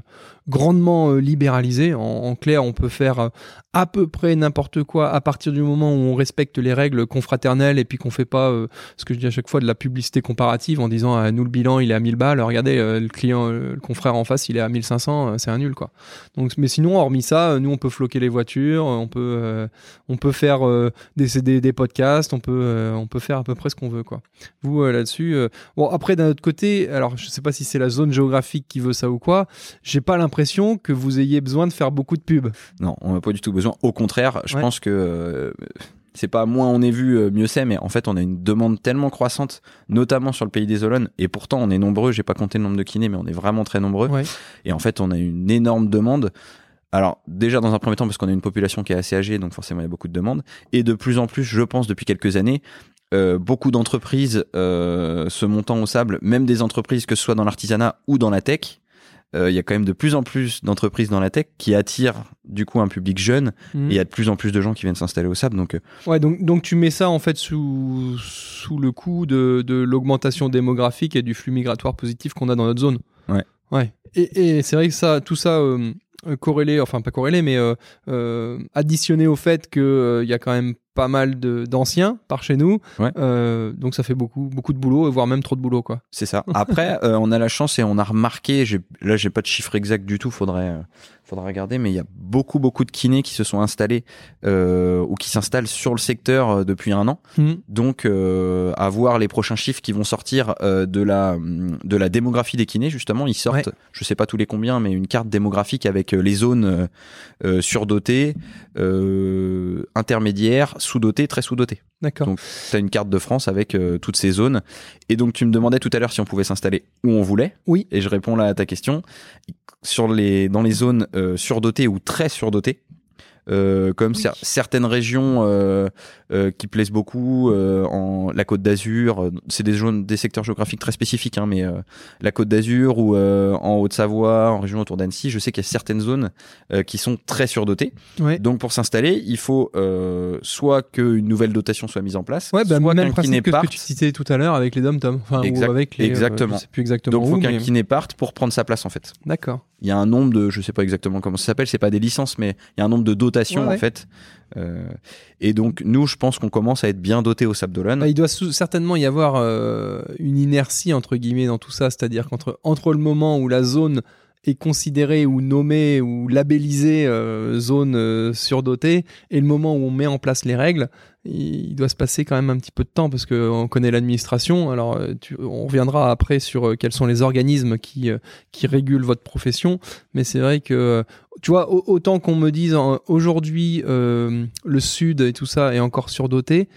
grandement libéralisées. En, clair, on peut faire à peu près n'importe quoi à partir du moment où on respecte les règles confraternelles et puis qu'on fait pas ce que je dis à chaque fois de la publicité comparative en disant ah, nous le bilan il est à 1000 balles. Regardez le client le confrère en face il est à 1500 euh, c'est un nul quoi. Donc mais sinon hormis ça nous on peut floquer les voitures on peut on peut faire des, des des podcasts on peut on peut faire à peu près ce qu'on veut quoi vous euh, là-dessus euh, bon après d'un autre côté alors je sais pas si c'est la zone géographique qui veut ça ou quoi j'ai pas l'impression que vous ayez besoin de faire beaucoup de pubs Non, on n'a pas du tout besoin. Au contraire, je Ouais. pense que euh, c'est pas moins on est vu, mieux c'est, mais en fait, on a une demande tellement croissante, notamment sur le pays des Olonnes, et pourtant on est nombreux, j'ai pas compté le nombre de kinés, mais on est vraiment très nombreux. ouais Et en fait, on a une énorme demande. Alors, déjà, dans un premier temps, parce qu'on a une population qui est assez âgée, donc forcément, il y a beaucoup de demandes. Et de plus en plus, je pense, depuis quelques années, euh, beaucoup d'entreprises euh, se montant au sable, même des entreprises, que ce soit dans l'artisanat ou dans la tech, euh, il y a quand même de plus en plus d'entreprises dans la tech qui attirent du coup un public jeune Mhm. et il y a de plus en plus de gens qui viennent s'installer au sable. Donc, Ouais, donc, donc tu mets ça en fait sous, sous le coup de, de l'augmentation démographique et du flux migratoire positif qu'on a dans notre zone. Ouais. Ouais. Et, et c'est vrai que ça, tout ça corrélé, enfin pas corrélé, mais additionné au fait qu'il y a quand même pas mal de- d'anciens par chez nous. Ouais. Euh, donc ça fait beaucoup, beaucoup de boulot, voire même trop de boulot. quoi. C'est ça. Après, euh, on a la chance et on a remarqué, là j'ai pas de chiffre exact du tout, faudrait, euh, faudrait regarder, mais il y a beaucoup beaucoup de kinés qui se sont installés ou qui s'installent sur le secteur depuis un an. Donc, euh, à voir les prochains chiffres qui vont sortir de la de la démographie des kinés justement, ils sortent, Ouais. je sais pas tous les combien, mais une carte démographique avec les zones surdotées, intermédiaires, sous-dotées, très sous-dotées. D'accord. Donc, tu as une carte de France avec euh, toutes ces zones. Et donc, tu me demandais tout à l'heure si on pouvait s'installer où on voulait. Oui. Et je réponds là à ta question. Sur les, dans les zones euh, surdotées ou très surdotées, euh, comme Oui. cer- certaines régions euh, euh, qui plaisent beaucoup, en la Côte d'Azur, c'est des zones, des secteurs géographiques très spécifiques, hein, mais la Côte d'Azur ou en Haute-Savoie, en région autour d'Annecy, je sais qu'il y a certaines zones qui sont très surdotées. Ouais. Donc pour s'installer, il faut soit qu'une nouvelle dotation soit mise en place, Ouais, bah, soit même principe que ce que tu citais tout à l'heure avec les dom-tom. Enfin, Exact- ou avec les. exactement. je sais plus exactement Donc il faut qu'un mais- kiné parte pour prendre sa place en fait. D'accord. Il y a un nombre de, je sais pas exactement comment ça s'appelle, c'est pas des licences, mais il y a un nombre de dotations Ouais. en fait. Euh, et donc nous, je pense qu'on commence à être bien doté au Sable d'Olonne. Bah, il doit certainement y avoir euh, une inertie entre guillemets dans tout ça, c'est-à-dire qu'entre entre le moment où la zone est considérée ou nommée ou labellisée euh, zone surdotée et le moment où on met en place les règles, il doit se passer quand même un petit peu de temps parce qu'on connaît l'administration. Alors, euh, on reviendra après sur euh, quels sont les organismes qui, euh, qui régulent votre profession, mais c'est vrai que tu vois, au- autant qu'on me dise en- aujourd'hui le sud et tout ça est encore surdoté,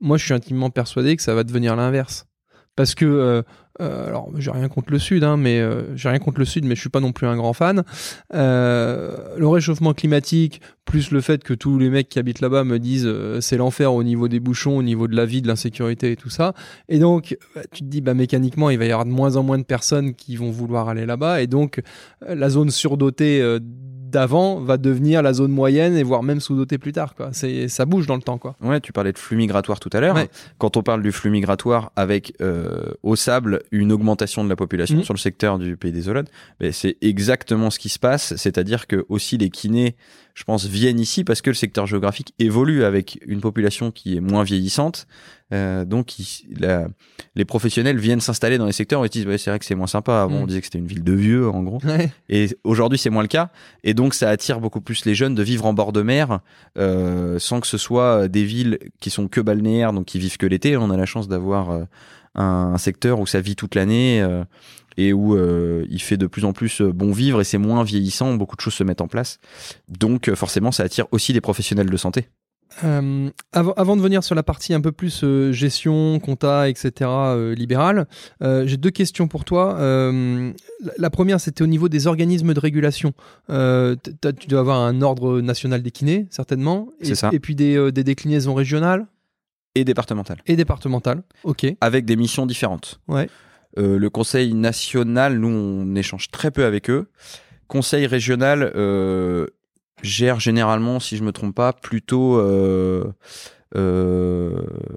moi je suis intimement persuadé que ça va devenir l'inverse. Parce que, euh, alors j'ai rien contre le sud, hein, mais euh, j'ai rien contre le sud, mais je suis pas non plus un grand fan. Euh, le réchauffement climatique, plus le fait que tous les mecs qui habitent là-bas me disent c'est l'enfer au niveau des bouchons, au niveau de la vie, de l'insécurité et tout ça. Et donc bah, tu te dis bah mécaniquement il va y avoir de moins en moins de personnes qui vont vouloir aller là-bas, et donc la zone surdotée d'avant va devenir la zone moyenne et voire même sous-dotée plus tard. Quoi. C'est, ça bouge dans le temps. Quoi. Ouais, tu parlais de flux migratoire tout à l'heure. Ouais. Quand on parle du flux migratoire avec euh, au sable une augmentation de la population Mhm. sur le secteur du pays des Olonnes, ben, c'est exactement ce qui se passe. C'est-à-dire que aussi les kinés, je pense, viennent ici parce que le secteur géographique évolue avec une population qui est moins vieillissante. Euh, donc il- la- les professionnels viennent s'installer dans les secteurs où ils se disent ouais, c'est vrai que c'est moins sympa. Avant Mhm. on disait que c'était une ville de vieux en gros. Et aujourd'hui, c'est moins le cas. Et donc, ça attire beaucoup plus les jeunes de vivre en bord de mer, euh, sans que ce soit des villes qui sont que balnéaires, donc qui vivent que l'été. On a la chance d'avoir euh, un, un secteur où ça vit toute l'année euh, et où euh, il fait de plus en plus euh, bon vivre et c'est moins vieillissant. Beaucoup de choses se mettent en place. Donc, euh, forcément, ça attire aussi des professionnels de santé. Euh, avant, avant de venir sur la partie un peu plus euh, gestion, compta, etc., euh, libérale, euh, j'ai deux questions pour toi. La, première, c'était au niveau des organismes de régulation. Tu dois avoir un ordre national des kinés, certainement. Et, C'est ça. Et puis des, des déclinaisons régionales Et départementales. et départementales. Ok. Avec des missions différentes. Ouais. Le conseil national, nous, on échange très peu avec eux. Conseil régional gère généralement, si je me trompe pas, plutôt. Euh, euh,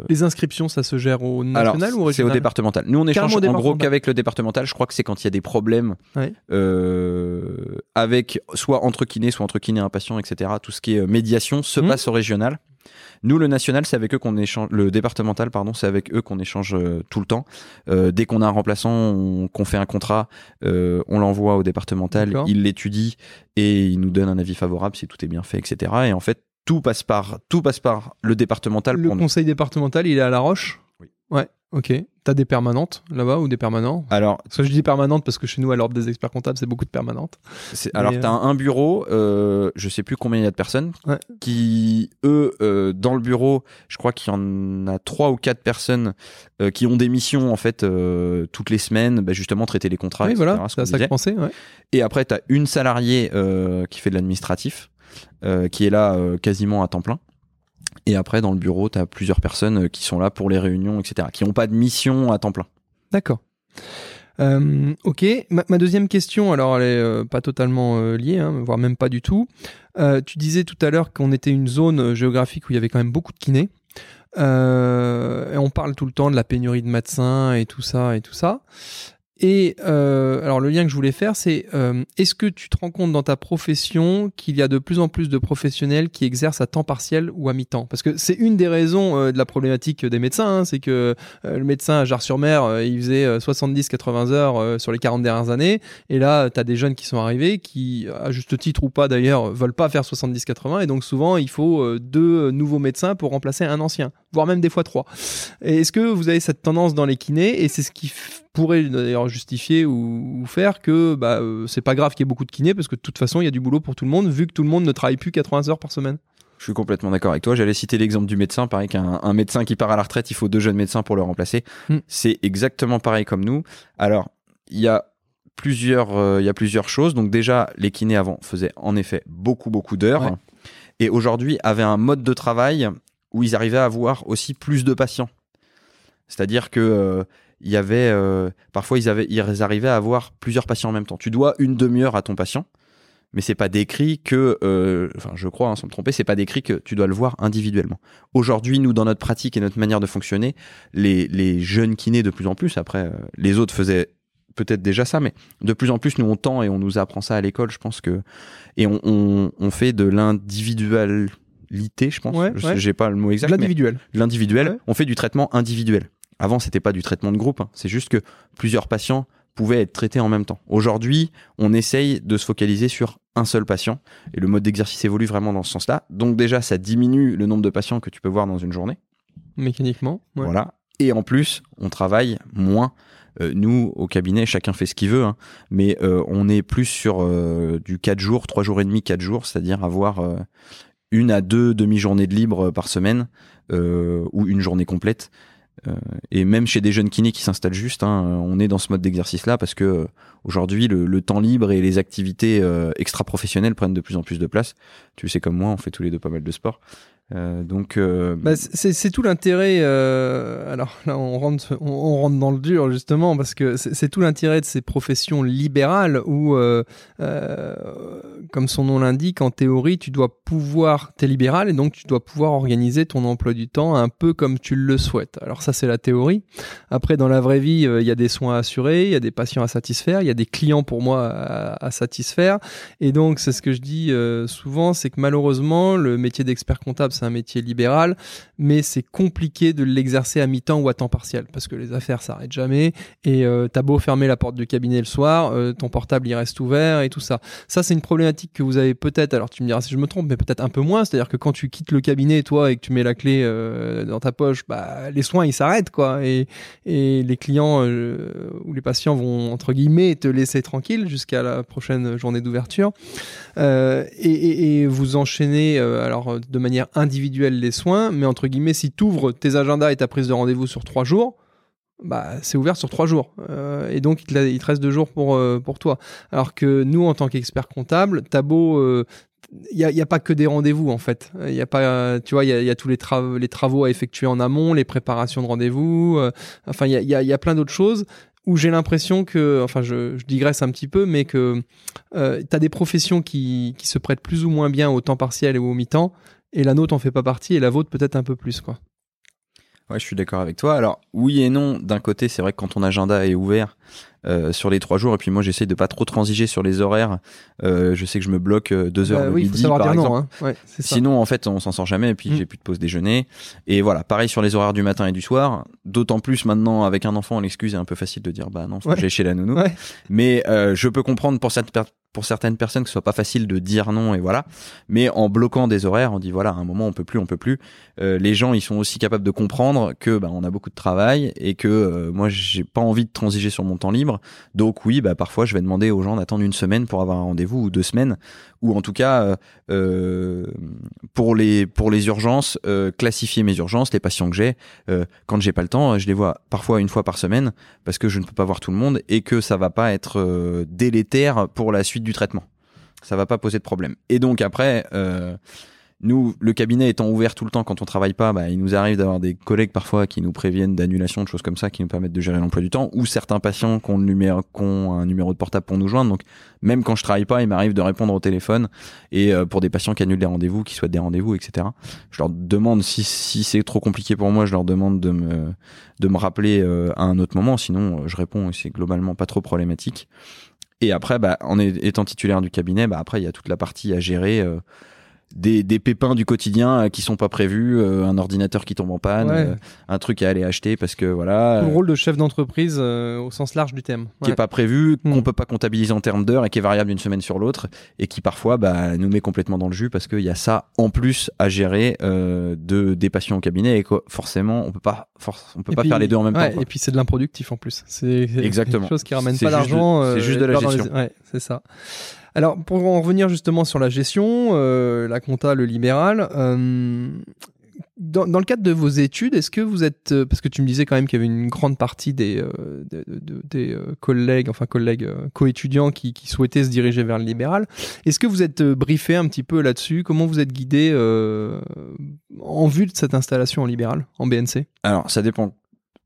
Les inscriptions, ça se gère au alors, national ou au c'est au départemental. Nous, on échange en gros qu'avec le départemental. Je crois que c'est quand il y a des problèmes Ouais. euh, avec soit entre kinés, soit entre kinés et un patient, etc. Tout ce qui est euh, médiation se Mhm. passe au régional. Nous, le national, c'est avec eux qu'on échange. Le départemental, pardon, c'est avec eux qu'on échange euh, tout le temps. Euh, dès qu'on a un remplaçant, on- qu'on fait un contrat, euh, on l'envoie au départemental, il l'étudie et il nous donne un avis favorable si tout est bien fait, etc. Et en fait, tout passe par tout passe par le départemental Le pour nous. conseil départemental, il est à La Roche? Oui. Ouais, ok. T'as des permanentes là-bas ou des permanents Alors, Parce que je dis permanentes parce que chez nous, à l'ordre des experts comptables, c'est beaucoup de permanentes. Alors, euh, t'as un bureau, euh, je sais plus combien il y a de personnes, Ouais. qui, eux, euh, dans le bureau, je crois qu'il y en a trois ou quatre personnes euh, qui ont des missions, en fait, euh, toutes les semaines, bah, justement, traiter les contrats, oui, etc., voilà, ce c'est à ça que pensais. Ouais. Et après, t'as une salariée euh, qui fait de l'administratif, euh, qui est là euh, quasiment à temps plein. Et après, dans le bureau, t'as plusieurs personnes euh, qui sont là pour les réunions, etc., qui n'ont pas de mission à temps plein. D'accord. Euh, ok, ma, deuxième question, alors elle est euh, pas totalement euh, liée, hein, voire même pas du tout. Tu disais tout à l'heure qu'on était une zone géographique où il y avait quand même beaucoup de kinés. Et on parle tout le temps de la pénurie de médecins et tout ça et tout ça. Et euh, alors le lien que je voulais faire, c'est euh, est-ce que tu te rends compte dans ta profession qu'il y a de plus en plus de professionnels qui exercent à temps partiel ou à mi-temps? Parce que c'est une des raisons euh, de la problématique des médecins, hein, c'est que le médecin à Jars-sur-Mer, euh, il faisait euh, 70-80 heures sur les 40 dernières années, et là, tu as des jeunes qui sont arrivés, qui, à juste titre ou pas d'ailleurs, veulent pas faire 70-80, et donc souvent, il faut deux nouveaux médecins pour remplacer un ancien, voire même des fois trois. Est-ce que vous avez cette tendance dans les kinés, et c'est ce qui pourrait d'ailleurs justifier ou, ou faire que bah, euh, c'est pas grave qu'il y ait beaucoup de kinés, parce que de toute façon, il y a du boulot pour tout le monde, vu que tout le monde ne travaille plus 80 heures par semaine Je suis complètement d'accord avec toi. J'allais citer l'exemple du médecin. Pareil qu'un un médecin qui part à la retraite, il faut deux jeunes médecins pour le remplacer. Hmm. C'est exactement pareil comme nous. Alors, il y a plusieurs, euh, il y a plusieurs choses. Donc déjà, les kinés avant faisaient en effet beaucoup, beaucoup d'heures. Ouais. et aujourd'hui avaient un mode de travail où ils arrivaient à avoir aussi plus de patients. C'est-à-dire que euh, il y avait euh, parfois ils avaient ils arrivaient à avoir plusieurs patients en même temps. Tu dois une demi-heure à ton patient, mais c'est pas décrit que, euh, enfin je crois hein, sans me tromper, c'est pas décrit que tu dois le voir individuellement. Aujourd'hui, nous dans notre pratique et notre manière de fonctionner, les, jeunes kinés de plus en plus, après les autres faisaient peut-être déjà ça, mais de plus en plus nous on tend et on nous apprend ça à l'école, je pense que et on, fait de l'individualité, je pense. Ouais, Je- ouais. J'ai pas le mot exact. L'individuel. l'individuel, Ouais. on fait du traitement individuel. Avant, c'était pas du traitement de groupe, hein. c'est juste que plusieurs patients pouvaient être traités en même temps. Aujourd'hui, on essaye de se focaliser sur un seul patient et le mode d'exercice évolue vraiment dans ce sens-là. Donc déjà, ça diminue le nombre de patients que tu peux voir dans une journée. Mécaniquement. ouais. Voilà. Et en plus, on travaille moins. Euh, nous, au cabinet, chacun fait ce qu'il veut, hein. mais euh, on est plus sur euh, du 4 jours, 3 jours et demi, 4 jours, c'est-à-dire avoir une à deux demi-journées de libre par semaine euh, ou une journée complète. Euh, et même chez des jeunes kinés qui s'installent juste, hein, on est dans ce mode d'exercice-là parce que euh, aujourd'hui, le, le temps libre et les activités euh, extra-professionnelles prennent de plus en plus de place. Tu sais comme moi, on fait tous les deux pas mal de sport. Euh, donc, euh, Bah, c'est tout l'intérêt. euh, alors là, on rentre, on, on dans le dur justement parce que c'est tout l'intérêt de ces professions libérales où, comme son nom l'indique, en théorie, tu dois pouvoir, t'es libéral et donc tu dois pouvoir organiser ton emploi du temps un peu comme tu le souhaites. Alors ça, c'est la théorie. Après, dans la vraie vie, il y a des soins à assurer, il y a des patients à satisfaire, il y a des clients pour moi à, satisfaire. Et donc, c'est ce que je dis souvent, c'est que malheureusement, le métier d'expert comptable, c'est un métier libéral, mais c'est compliqué de l'exercer à mi-temps ou à temps partiel, parce que les affaires s'arrêtent jamais, et euh, t'as beau fermer la porte du cabinet le soir, euh, ton portable il reste ouvert et tout ça. Ça, c'est une problématique que vous avez peut-être, alors tu me diras si je me trompe, mais peut-être un peu moins, c'est-à-dire que quand tu quittes le cabinet, toi, et que tu mets la clé euh, dans ta poche, bah, les soins, ils s'arrêtent, quoi, et, les clients euh, ou les patients vont, entre guillemets, te laisser tranquille jusqu'à la prochaine journée d'ouverture. Et, vous enchaînez alors de manière les soins, mais entre guillemets, si tu ouvres tes agendas et ta prise de rendez-vous sur trois jours, bah, c'est ouvert sur trois jours. Euh, et donc, il te, reste deux jours pour, euh, pour toi. Alors que nous, en tant qu'experts comptables, t'as beau. euh, il n'y a, pas que des rendez-vous en fait. Il y a pas, euh, tu vois, y a, tous les, travaux les travaux à effectuer en amont, les préparations de rendez-vous. euh, enfin, il y a, plein d'autres choses où j'ai l'impression que, enfin, je, je digresse un petit peu, mais que euh, tu as des professions qui, qui se prêtent plus ou moins bien au temps partiel et au mi-temps, et la nôtre en fait pas partie, et la vôtre peut-être un peu plus, quoi. Ouais, je suis d'accord avec toi. Alors, oui et non. D'un côté, c'est vrai que quand ton agenda est ouvert euh, sur les trois jours, et puis moi, j'essaie de pas trop transiger sur les horaires. euh, je sais que je me bloque euh, deux heures Bah le oui, midi, par exemple. non, hein. Ouais, c'est ça. Sinon, en fait, on s'en sort jamais. Et puis, Mm. j'ai plus de pause déjeuner. Et voilà, pareil sur les horaires du matin et du soir. D'autant plus maintenant, avec un enfant, l'excuse est un peu facile de dire, bah non, faut Ouais. que j'aille chez la nounou. Ouais. Mais euh, je peux comprendre pour cette pour certaines personnes que ce soit pas facile de dire non et voilà. Mais en bloquant des horaires, on dit voilà, à un moment on peut plus, on peut plus. Euh, les gens, ils sont aussi capables de comprendre que bah, on a beaucoup de travail et que euh, moi j'ai pas envie de transiger sur mon temps libre. Donc oui, bah parfois je vais demander aux gens d'attendre une semaine pour avoir un rendez-vous ou deux semaines ou en tout cas euh, euh, pour les pour les urgences, euh, classifier mes urgences, les patients que j'ai. Euh, quand j'ai pas le temps, je les vois parfois une fois par semaine parce que je ne peux pas voir tout le monde et que ça va pas être délétère pour la suite du traitement. Ça va pas poser de problème. Et donc après, nous, le cabinet étant ouvert tout le temps quand on travaille pas, bah, il nous arrive d'avoir des collègues parfois qui nous préviennent d'annulation, de choses comme ça, qui nous permettent de gérer l'emploi du temps, ou certains patients qui ont, le numéro, qui ont un numéro de portable pour nous joindre. Donc même quand je travaille pas, il m'arrive de répondre au téléphone et euh, pour des patients qui annulent des rendez-vous, qui souhaitent des rendez-vous, etc. Je leur demande si, si c'est trop compliqué pour moi, je leur demande de me de me rappeler euh, à un autre moment. Sinon, euh, je réponds et c'est globalement pas trop problématique. Et après, bah, en étant titulaire du cabinet, bah, après, il y a toute la partie à gérer. euh, des, des pépins du quotidien euh, qui sont pas prévus, euh, un ordinateur qui tombe en panne, Ouais. euh, un truc à aller acheter parce que voilà, Le euh, rôle de chef d'entreprise euh, au sens large du thème. qui est pas prévu, qu'on Mm. peut pas comptabiliser en termes d'heures et qui est variable d'une semaine sur l'autre et qui parfois bah, nous met complètement dans le jus parce qu'il y a ça en plus à gérer euh, de des patients au cabinet et que forcément on peut pas on peut Et pas puis- faire les deux en même ouais, temps. quoi. Et puis c'est de l'improductif en plus. C'est Exactement. quelque chose qui ramène pas d'argent. c'est juste de la les- gestion. Ouais, c'est ça. Alors pour en revenir justement sur la gestion, euh, la compta, le libéral, euh, dans, dans le cadre de vos études, est-ce que vous êtes, euh, parce que tu me disais quand même qu'il y avait une grande partie des, de- de- des collègues, enfin collègues co-étudiants qui, qui souhaitaient se diriger vers le libéral, est-ce que vous êtes briefé un petit peu là-dessus? Comment vous êtes guidé en vue de cette installation en libéral, en BNC Alors, ça dépend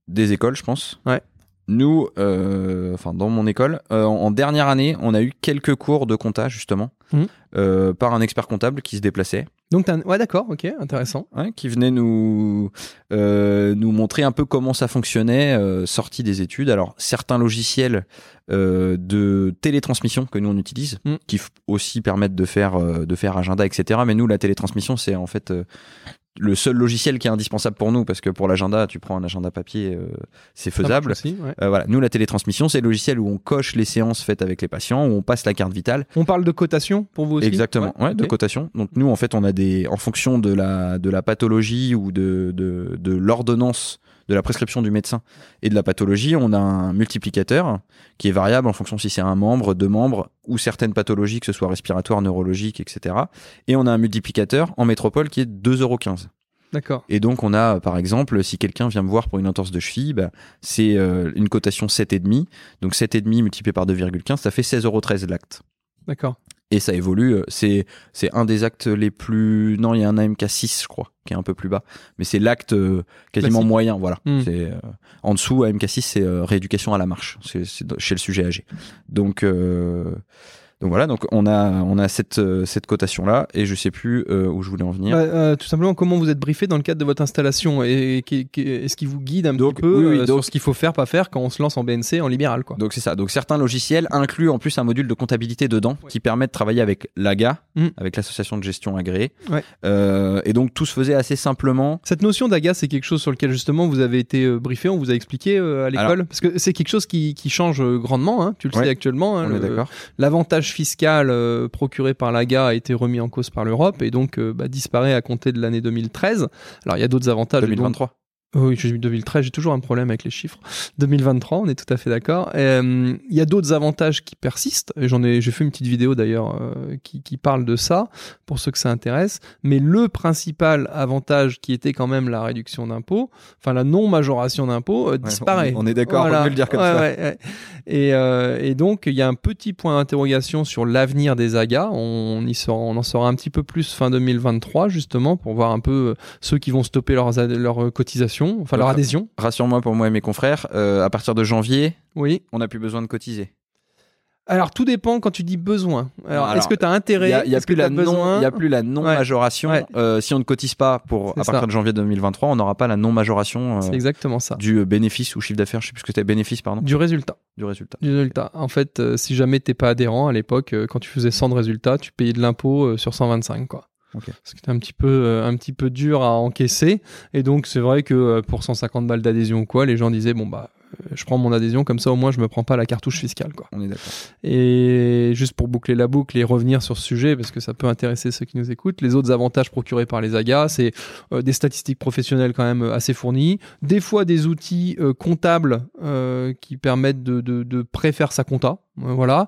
des écoles, je pense. Ouais. Nous, euh, enfin dans mon école, euh, en dernière année, on a eu quelques cours de compta justement Mhm. euh, par un expert comptable qui se déplaçait, Donc, un- ouais, d'accord, ok, intéressant. ouais, qui venait nous nous montrer un peu comment ça fonctionnait, sorti des études. Alors certains logiciels de télétransmission que nous on utilise, Mhm. qui aussi permettent de faire de faire agenda, etc. Mais nous, la télétransmission, c'est en fait le seul logiciel qui est indispensable pour nous parce que pour l'agenda, tu prends un agenda papier, euh, c'est faisable. marche aussi, ouais. Euh, voilà, nous la télétransmission, c'est le logiciel où on coche les séances faites avec les patients, où on passe la carte vitale. On parle de cotation pour vous aussi Exactement, ouais, de cotation. Donc nous en fait, on a des en fonction de la de la pathologie ou de de, de l'ordonnance de la prescription du médecin et de la pathologie, on a un multiplicateur qui est variable en fonction si c'est un membre, deux membres ou certaines pathologies, que ce soit respiratoire, neurologique, etc. Et on a un multiplicateur en métropole qui est 2,15€. D'accord. Et donc, on a, par exemple, si quelqu'un vient me voir pour une entorse de cheville, bah, c'est euh, une cotation 7,5. Donc, 7,5 multiplié par 2,15, ça fait 16,13€ l'acte. D'accord. Et ça évolue. euh, C'est, c'est un des actes les plus. Non, il y a un AMK6, je crois, qui est un peu plus bas. Mais c'est l'acte euh, quasiment Classique. moyen. Voilà. Hmm. C'est, euh, en dessous, AMK6, c'est euh, rééducation à la marche. C'est, chez le sujet âgé. Donc. euh, donc voilà, donc on a on a cette euh, cette cotation là et je sais plus euh, où je voulais en venir. Bah, euh, tout simplement, comment vous êtes briefé dans le cadre de votre installation et, qui- qui- est-ce qu'il vous guide un Donc, petit peu oui, oui, donc- sur ce qu'il faut faire, pas faire quand on se lance en BNC, en libéral, quoi Donc c'est ça. Donc certains logiciels incluent en plus un module de comptabilité dedans Ouais. qui permet de travailler avec l'AGA, Mm. avec l'association de gestion agréée. Ouais. Euh, et donc tout se faisait assez simplement. Cette notion d'AGA, c'est quelque chose sur lequel justement vous avez été briefé, on vous a expliqué à l'école? Parce que c'est quelque chose qui, qui change grandement, hein, tu le Ouais. sais actuellement. hein, d'accord. L'avantage fiscal euh, procuré par l'AGA a été remis en cause par l'Europe et donc euh, bah, disparaît à compter de l'année 2013. Alors il y a d'autres avantages. dont- 2023. Oui, j'ai eu 2013, j'ai toujours un problème avec les chiffres. 2023, on est tout à fait d'accord. Euh, Il y a d'autres avantages qui persistent. et J'en ai, j'ai fait une petite vidéo d'ailleurs euh, qui, qui parle de ça pour ceux que ça intéresse. Mais le principal avantage qui était quand même la réduction d'impôts, enfin la non majoration d'impôts, euh, disparaît. on est d'accord, on peut le dire comme Ouais, ça. ouais. Et, et donc il y a un petit point d'interrogation sur l'avenir des AGA. On, y on en saura un petit peu plus fin 2023 justement pour voir un peu ceux qui vont stopper leurs cotisations, enfin leur adhésion. Rassure-moi pour moi et mes confrères, euh, à partir de janvier, Oui. on n'a plus besoin de cotiser. Alors tout dépend quand tu dis besoin. Alors, Alors, est-ce que tu as intérêt? il y a plus la t'as besoin non, il y a plus la non majoration. Ouais. Euh, si on ne cotise pas pour à partir de janvier 2023, on n'aura pas la non majoration C'est euh, exactement ça. du bénéfice ou chiffre d'affaires. Je sais plus ce que c'était bénéfice pardon Du résultat. du résultat. Du résultat. En fait, euh, si jamais t'es pas adhérent à l'époque, quand tu faisais 100 de résultats, tu payais de l'impôt sur 125 quoi. Ce qui est un petit peu euh, un petit peu dur à encaisser. Et donc c'est vrai que euh, pour 150 balles d'adhésion ou quoi, les gens disaient bon bah euh, je prends mon adhésion comme ça au moins je me prends pas la cartouche fiscale quoi. On est d'accord. Et juste pour boucler la boucle et revenir sur ce sujet, parce que ça peut intéresser ceux qui nous écoutent, les autres avantages procurés par les AGA, c'est euh, des statistiques professionnelles quand même assez fournies, des fois des outils euh, comptables euh, qui permettent de, de, de préfaire sa compta, voilà.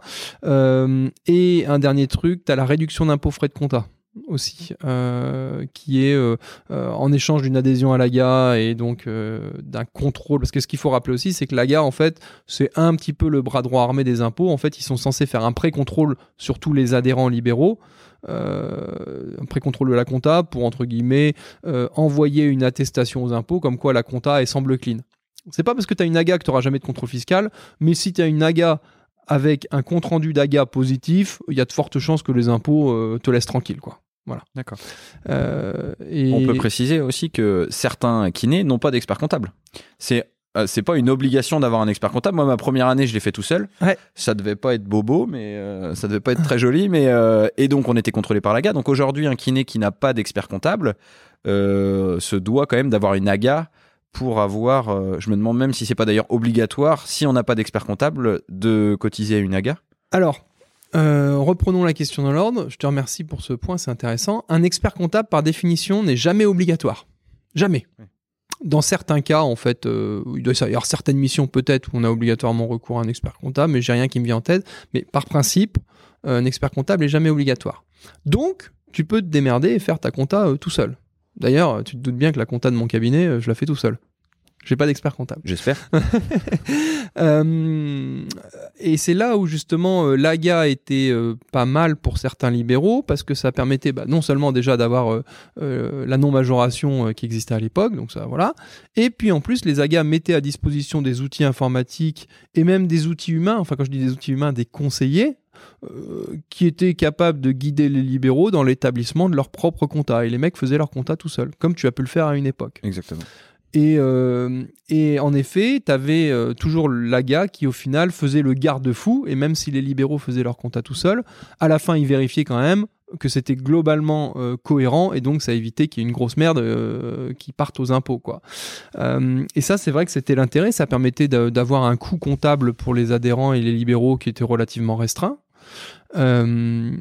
Et un dernier truc, tu as la réduction d'impôt frais de compta aussi, euh, qui est euh, euh, en échange d'une adhésion à l'AGA et donc d'un contrôle. Parce que ce qu'il faut rappeler aussi, c'est que l'AGA, en fait, c'est un petit peu le bras droit armé des impôts. En fait, ils sont censés faire un pré-contrôle sur tous les adhérents libéraux. un pré-contrôle de la compta pour, entre guillemets, envoyer une attestation aux impôts comme quoi la compta est semble clean. C'est pas parce que tu as une AGA que tu n'auras jamais de contrôle fiscal, mais si tu as une AGA avec un compte-rendu d'AGA positif, il y a de fortes chances que les impôts euh, te laissent tranquille. Quoi. Voilà. D'accord. Euh, et... On peut préciser aussi que certains kinés n'ont pas d'expert comptable. C'est euh, c'est pas une obligation d'avoir un expert comptable. Moi, ma première année, je l'ai fait tout seul. Ouais. Ça devait pas être bobo, mais euh, ça devait pas être très joli. Mais euh, et donc on était contrôlé par l'AGA. Donc aujourd'hui, un kiné qui n'a pas d'expert comptable euh, se doit quand même d'avoir une AGA pour avoir. euh, je me demande même si c'est pas d'ailleurs obligatoire, si on n'a pas d'expert comptable, de cotiser à une AGA. Alors, euh, reprenons la question dans l'ordre. Je te remercie pour ce point, c'est intéressant. Un expert comptable, par définition, n'est jamais obligatoire. Jamais. Dans certains cas, en fait, euh, il doit y avoir certaines missions peut-être où on a obligatoirement recours à un expert comptable, mais j'ai rien qui me vient en tête. Mais par principe, un expert comptable est jamais obligatoire. Donc, tu peux te démerder et faire ta compta tout seul. D'ailleurs, tu te doutes bien que la compta de mon cabinet, euh, je la fais tout seul. J'ai pas d'expert comptable. J'espère. Euh, et c'est là où justement euh, l'AGA était euh, pas mal pour certains libéraux parce que ça permettait bah, non seulement déjà d'avoir la non-majoration qui existait à l'époque, donc ça voilà, et puis en plus les AGA mettaient à disposition des outils informatiques et même des outils humains, enfin quand je dis des outils humains, des conseillers qui étaient capables de guider les libéraux dans l'établissement de leur propre compta. Et les mecs faisaient leur compta tout seuls, comme tu as pu le faire à une époque. Exactement. Et, euh, et en effet, tu avais toujours l'AGA qui, au final, faisait le garde-fou. Et même si les libéraux faisaient leur compta tout seuls, à la fin, ils vérifiaient quand même que c'était globalement euh, cohérent. Et donc, ça évitait qu'il y ait une grosse merde euh, qui parte aux impôts. Quoi. Euh, et ça, c'est vrai que c'était l'intérêt. Ça permettait d'a- d'avoir un coût comptable pour les adhérents et les libéraux qui était relativement restreint. Euh,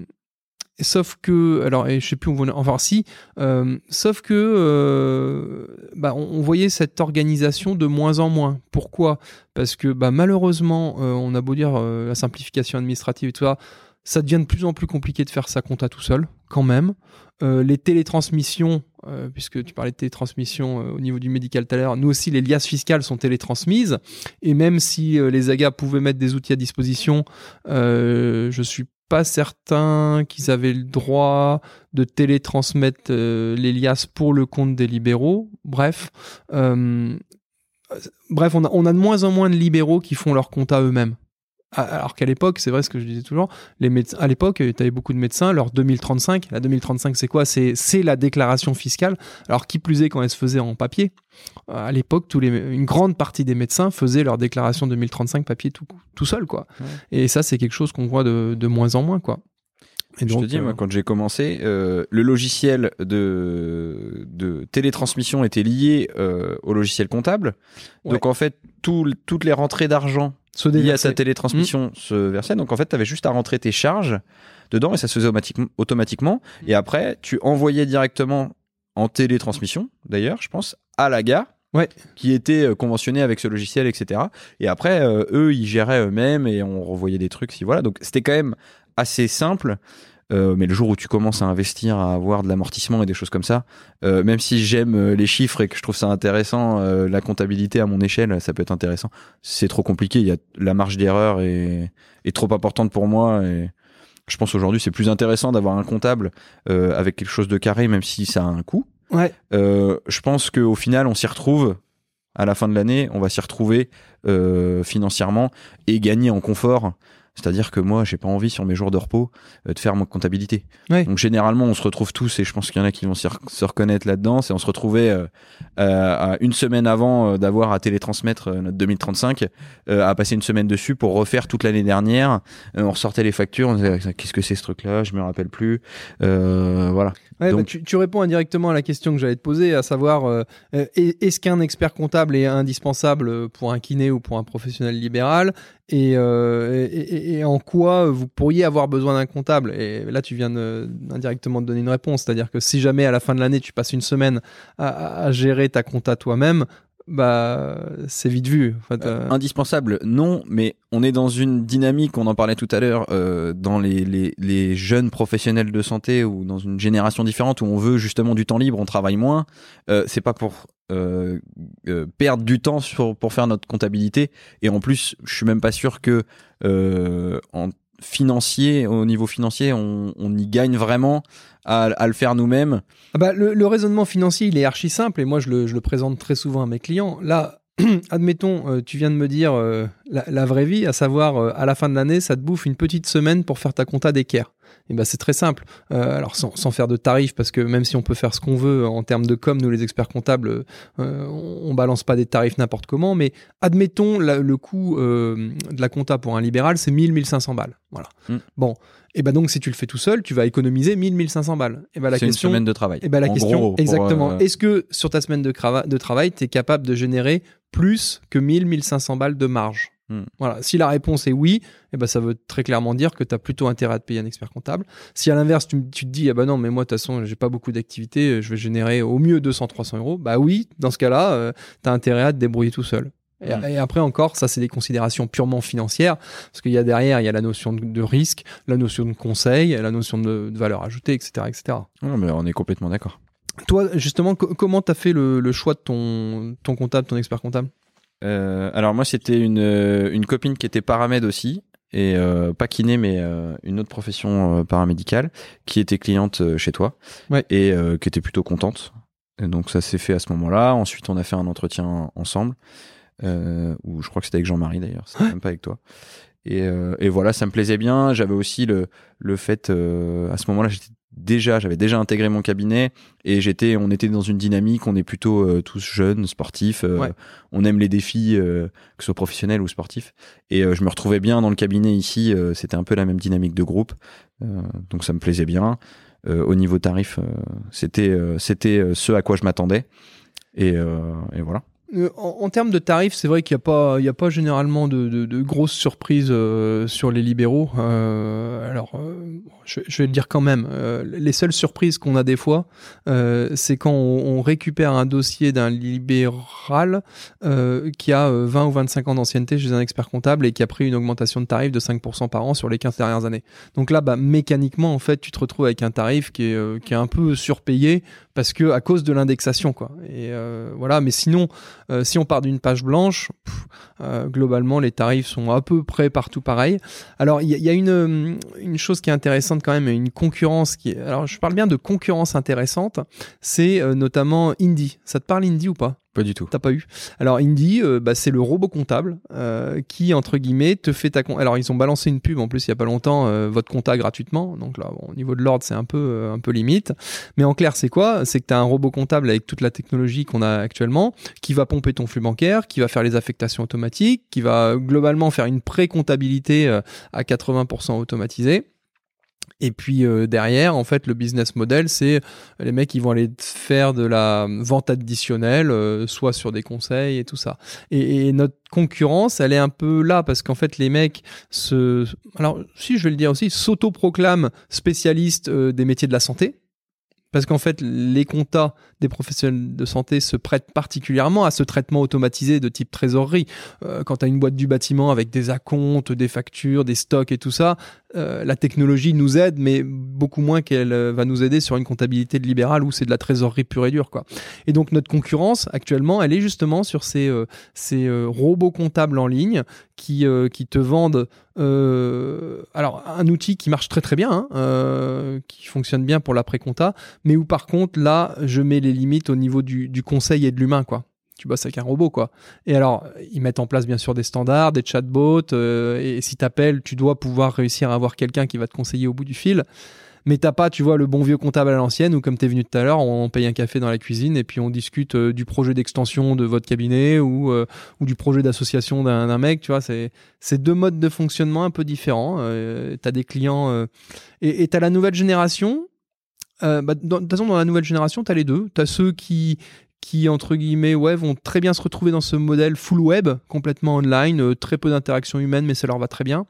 Sauf que, alors, et je sais plus on va, enfin si, euh, sauf que, euh, bah, on, voyait cette organisation de moins en moins. Pourquoi? Parce que, bah, malheureusement, on a beau dire la simplification administrative et tout ça, ça devient de plus en plus compliqué de faire sa compta tout seul, quand même. Euh, les télétransmissions, euh, puisque tu parlais de télétransmission euh, au niveau du médical tout à l'heure, nous aussi les liasses fiscales sont télétransmises. Et même si euh, les AGA pouvaient mettre des outils à disposition, euh, je suis pas certain qu'ils avaient le droit de télétransmettre euh, les liasses pour le compte des libéraux. Bref, bref, on a, on a de moins en moins de libéraux qui font leur compta eux-mêmes. Ah, Alors qu'à l'époque, c'est vrai ce que je disais toujours, les médecins, à l'époque, tu avais beaucoup de médecins, leur 2035, la 2035 c'est quoi? C'est la déclaration fiscale. Alors qui plus est quand elle se faisait en papier. Euh, À l'époque, tous les, une grande partie des médecins faisaient leur déclaration 2035 papier tout, tout seul, quoi. Ouais. Et ça, c'est quelque chose qu'on voit de, de moins en moins, quoi. Et je te dis, euh, moi, quand j'ai commencé, euh, le logiciel de, de télétransmission était lié euh, au logiciel comptable. Ouais. Donc, en fait, tout- toutes les rentrées d'argent liées à ta télétransmission se versaient. Donc, en fait, tu avais juste à rentrer tes charges dedans et ça se faisait automatiquement- automatiquement. Et après, tu envoyais directement en télétransmission, d'ailleurs, je pense, à la gare. Ouais. qui était euh, conventionné avec ce logiciel, etc. Et après, euh, eux, ils géraient eux-mêmes et on revoyait des trucs. Si voilà, donc c'était quand même assez simple. Euh, mais le jour où tu commences à investir, à avoir de l'amortissement et des choses comme ça, euh, même si j'aime euh, les chiffres et que je trouve ça intéressant, euh, la comptabilité à mon échelle, ça peut être intéressant. C'est trop compliqué. Il y a la marge d'erreur est, est trop importante pour moi. Et je pense aujourd'hui c'est plus intéressant d'avoir un comptable avec quelque chose de carré, même si ça a un coût. Ouais. Je pense qu'au final, on s'y retrouve. À la fin de l'année, on va s'y retrouver financièrement et gagner en confort. C'est-à-dire que moi, j'ai pas envie sur mes jours de repos euh, de faire ma comptabilité. Ouais. Donc généralement, on se retrouve tous, et je pense qu'il y en a qui vont se reconnaître là-dedans. C'est on se retrouvait euh, euh, à une semaine avant d'avoir à télétransmettre notre 2035, euh, à passer une semaine dessus pour refaire toute l'année dernière. Euh, on ressortait les factures, on disait qu'est-ce que c'est ce truc-là, je me rappelle plus. Euh, voilà. Ouais, bah, tu, tu réponds indirectement à la question que j'allais te poser, à savoir euh, euh, est- est-ce qu'un expert comptable est indispensable pour un kiné ou pour un professionnel libéral et, euh, et, et- et en quoi vous pourriez avoir besoin d'un comptable? Et là, tu viens de, indirectement de donner une réponse, c'est-à-dire que si jamais à la fin de l'année tu passes une semaine à gérer ta compta toi-même, bah c'est vite vu. En fait, euh. Indispensable, non, mais on est dans une dynamique, on en parlait tout à l'heure, euh, dans les, les, les jeunes professionnels de santé ou dans une génération différente où on veut justement du temps libre, on travaille moins. Euh, c'est pas pour euh, euh, perdre du temps sur, pour faire notre comptabilité. Et en plus, je suis même pas sûr que euh, en financier, au niveau financier, on, on y gagne vraiment à, à le faire nous-mêmes. Ah bah, le, le raisonnement financier, il est archi simple et moi, je le, je le présente très souvent à mes clients. Là, admettons, euh, tu viens de me dire euh, la, la vraie vie, à savoir, euh, à la fin de l'année, ça te bouffe une petite semaine pour faire ta compta d'équerre. Et ben c'est très simple. Alors sans, sans faire de tarifs, parce que même si on peut faire ce qu'on veut en termes de com, nous les experts comptables, on, balance pas des tarifs n'importe comment, mais admettons la- le coût de la compta pour un libéral, c'est 1000-1500 balles. Voilà. Mm. Bon. Et ben donc si tu le fais tout seul, tu vas économiser 1000-1500 balles. Et ben la c'est une question, semaine de travail. et ben la En question, gros, exactement. euh, Est-ce que sur ta semaine de, de travail, tu es capable de générer plus que 1000, 1500 balles de marge? Hmm. Voilà. Si la réponse est oui, eh ben ça veut très clairement dire que tu as plutôt intérêt à te payer un expert comptable. Si à l'inverse, tu, tu te dis, ah bah non, mais moi, de toute façon, j'ai pas beaucoup d'activités, je vais générer au mieux 200, 300 euros, bah oui, dans ce cas-là, tu as intérêt à te débrouiller tout seul. Et, Hmm. et après encore, ça c'est des considérations purement financières, parce qu'il y a derrière, il y a la notion de, de risque, la notion de conseil, la notion de, de valeur ajoutée, etc., etc. non, mais on est complètement d'accord. Toi, justement, co- comment t'as fait le, le choix de ton, ton comptable, ton expert comptable? Euh, alors moi, c'était une, euh, une copine qui était paramède aussi, et euh, pas kiné, mais euh, une autre profession paramédicale, qui était cliente chez toi, Ouais. et qui était plutôt contente. Et donc ça s'est fait à ce moment-là. Ensuite, on a fait un entretien ensemble, euh, où je crois que c'était avec Jean-Marie d'ailleurs, c'était même pas avec toi. Et, euh, et voilà, ça me plaisait bien. J'avais aussi le, le fait, euh, à ce moment-là, j'étais déjà, j'avais déjà intégré mon cabinet et j'étais, on était dans une dynamique, on est plutôt euh, tous jeunes, sportifs, euh, Ouais. on aime les défis, euh, que ce soit professionnels ou sportifs. Et euh, je me retrouvais bien dans le cabinet ici, euh, c'était un peu la même dynamique de groupe, Euh, donc ça me plaisait bien. Euh, au niveau tarif, euh, c'était euh, c'était euh, ce à quoi je m'attendais. Et, euh, et voilà. Euh, en, en termes de tarifs, c'est vrai qu'il n'y a, pas- il a pas généralement de, de- de grosses surprises euh, sur les libéraux. Euh, alors, euh, je, je vais le dire quand même. euh, les seules surprises qu'on a des fois, euh, c'est quand on, on récupère un dossier d'un libéral qui a euh, 20 ou 25 ans d'ancienneté chez un expert comptable et qui a pris une augmentation de tarif de 5% par an sur les 15 dernières années. Donc là, bah, mécaniquement, en fait, tu te retrouves avec un tarif qui est, qui est un peu surpayé parce que à cause de l'indexation, quoi. Et euh, voilà. Mais sinon, euh, si on part d'une page blanche, euh, globalement, les tarifs sont à peu près partout pareils. Alors, il y, y a une, euh, une chose qui est intéressante quand même, une concurrence qui est. Alors, je parle bien de concurrence intéressante, c'est euh, notamment Indie. Ça te parle Indie ou pas? Pas du tout. T'as pas eu Alors Indie, euh, bah, c'est le robot comptable euh, qui entre guillemets te fait ta. Alors ils ont balancé une pub en plus il y a pas longtemps euh, votre compta gratuitement. Donc là au niveau de l'ordre c'est un peu euh, un peu limite. Mais en clair c'est quoi? C'est que tu as un robot comptable avec toute la technologie qu'on a actuellement qui va pomper ton flux bancaire, qui va faire les affectations automatiques, qui va globalement faire une pré-comptabilité à 80% automatisée. Et puis euh, derrière, en fait, le business model, c'est les mecs qui vont aller faire de la vente additionnelle, euh, soit sur des conseils et tout ça. Et, notre concurrence, elle est un peu là parce qu'en fait, les mecs se, alors si je vais le dire aussi, s'autoproclament spécialistes euh, des métiers de la santé. Parce qu'en fait, les comptas des professionnels de santé se prêtent particulièrement à ce traitement automatisé de type trésorerie. Euh, quand tu une boîte du bâtiment avec des acomptes, des factures, des stocks et tout ça, euh, la technologie nous aide, mais beaucoup moins qu'elle euh, va nous aider sur une comptabilité de libéral où c'est de la trésorerie pure et dure. Quoi. Et donc notre concurrence actuellement, elle est justement sur ces, euh, ces robots comptables en ligne qui, qui te vendent alors un outil qui marche très très bien, hein, qui fonctionne bien pour l'après-compta, mais où par contre là je mets les limites au niveau du, du conseil et de l'humain quoi. Tu bosses avec un robot quoi. Et alors ils mettent en place bien sûr des standards, des chatbots, euh, et si t'appelles, tu dois pouvoir réussir à avoir quelqu'un qui va te conseiller au bout du fil. Mais t'as pas, tu vois, le bon vieux comptable à l'ancienne où, comme t'es venu tout à l'heure, on paye un café dans la cuisine et puis on discute euh, du projet d'extension de votre cabinet ou, euh, ou du projet d'association d'un mec. Tu vois, c'est deux modes de fonctionnement un peu différents. T'as des clients et t'as la nouvelle génération. Euh, bah, dans- de toute façon, dans la nouvelle génération, t'as les deux. T'as ceux qui qui entre guillemets ouais vont très bien se retrouver dans ce modèle full web complètement online euh, très peu d'interactions humaines mais ça leur va très bien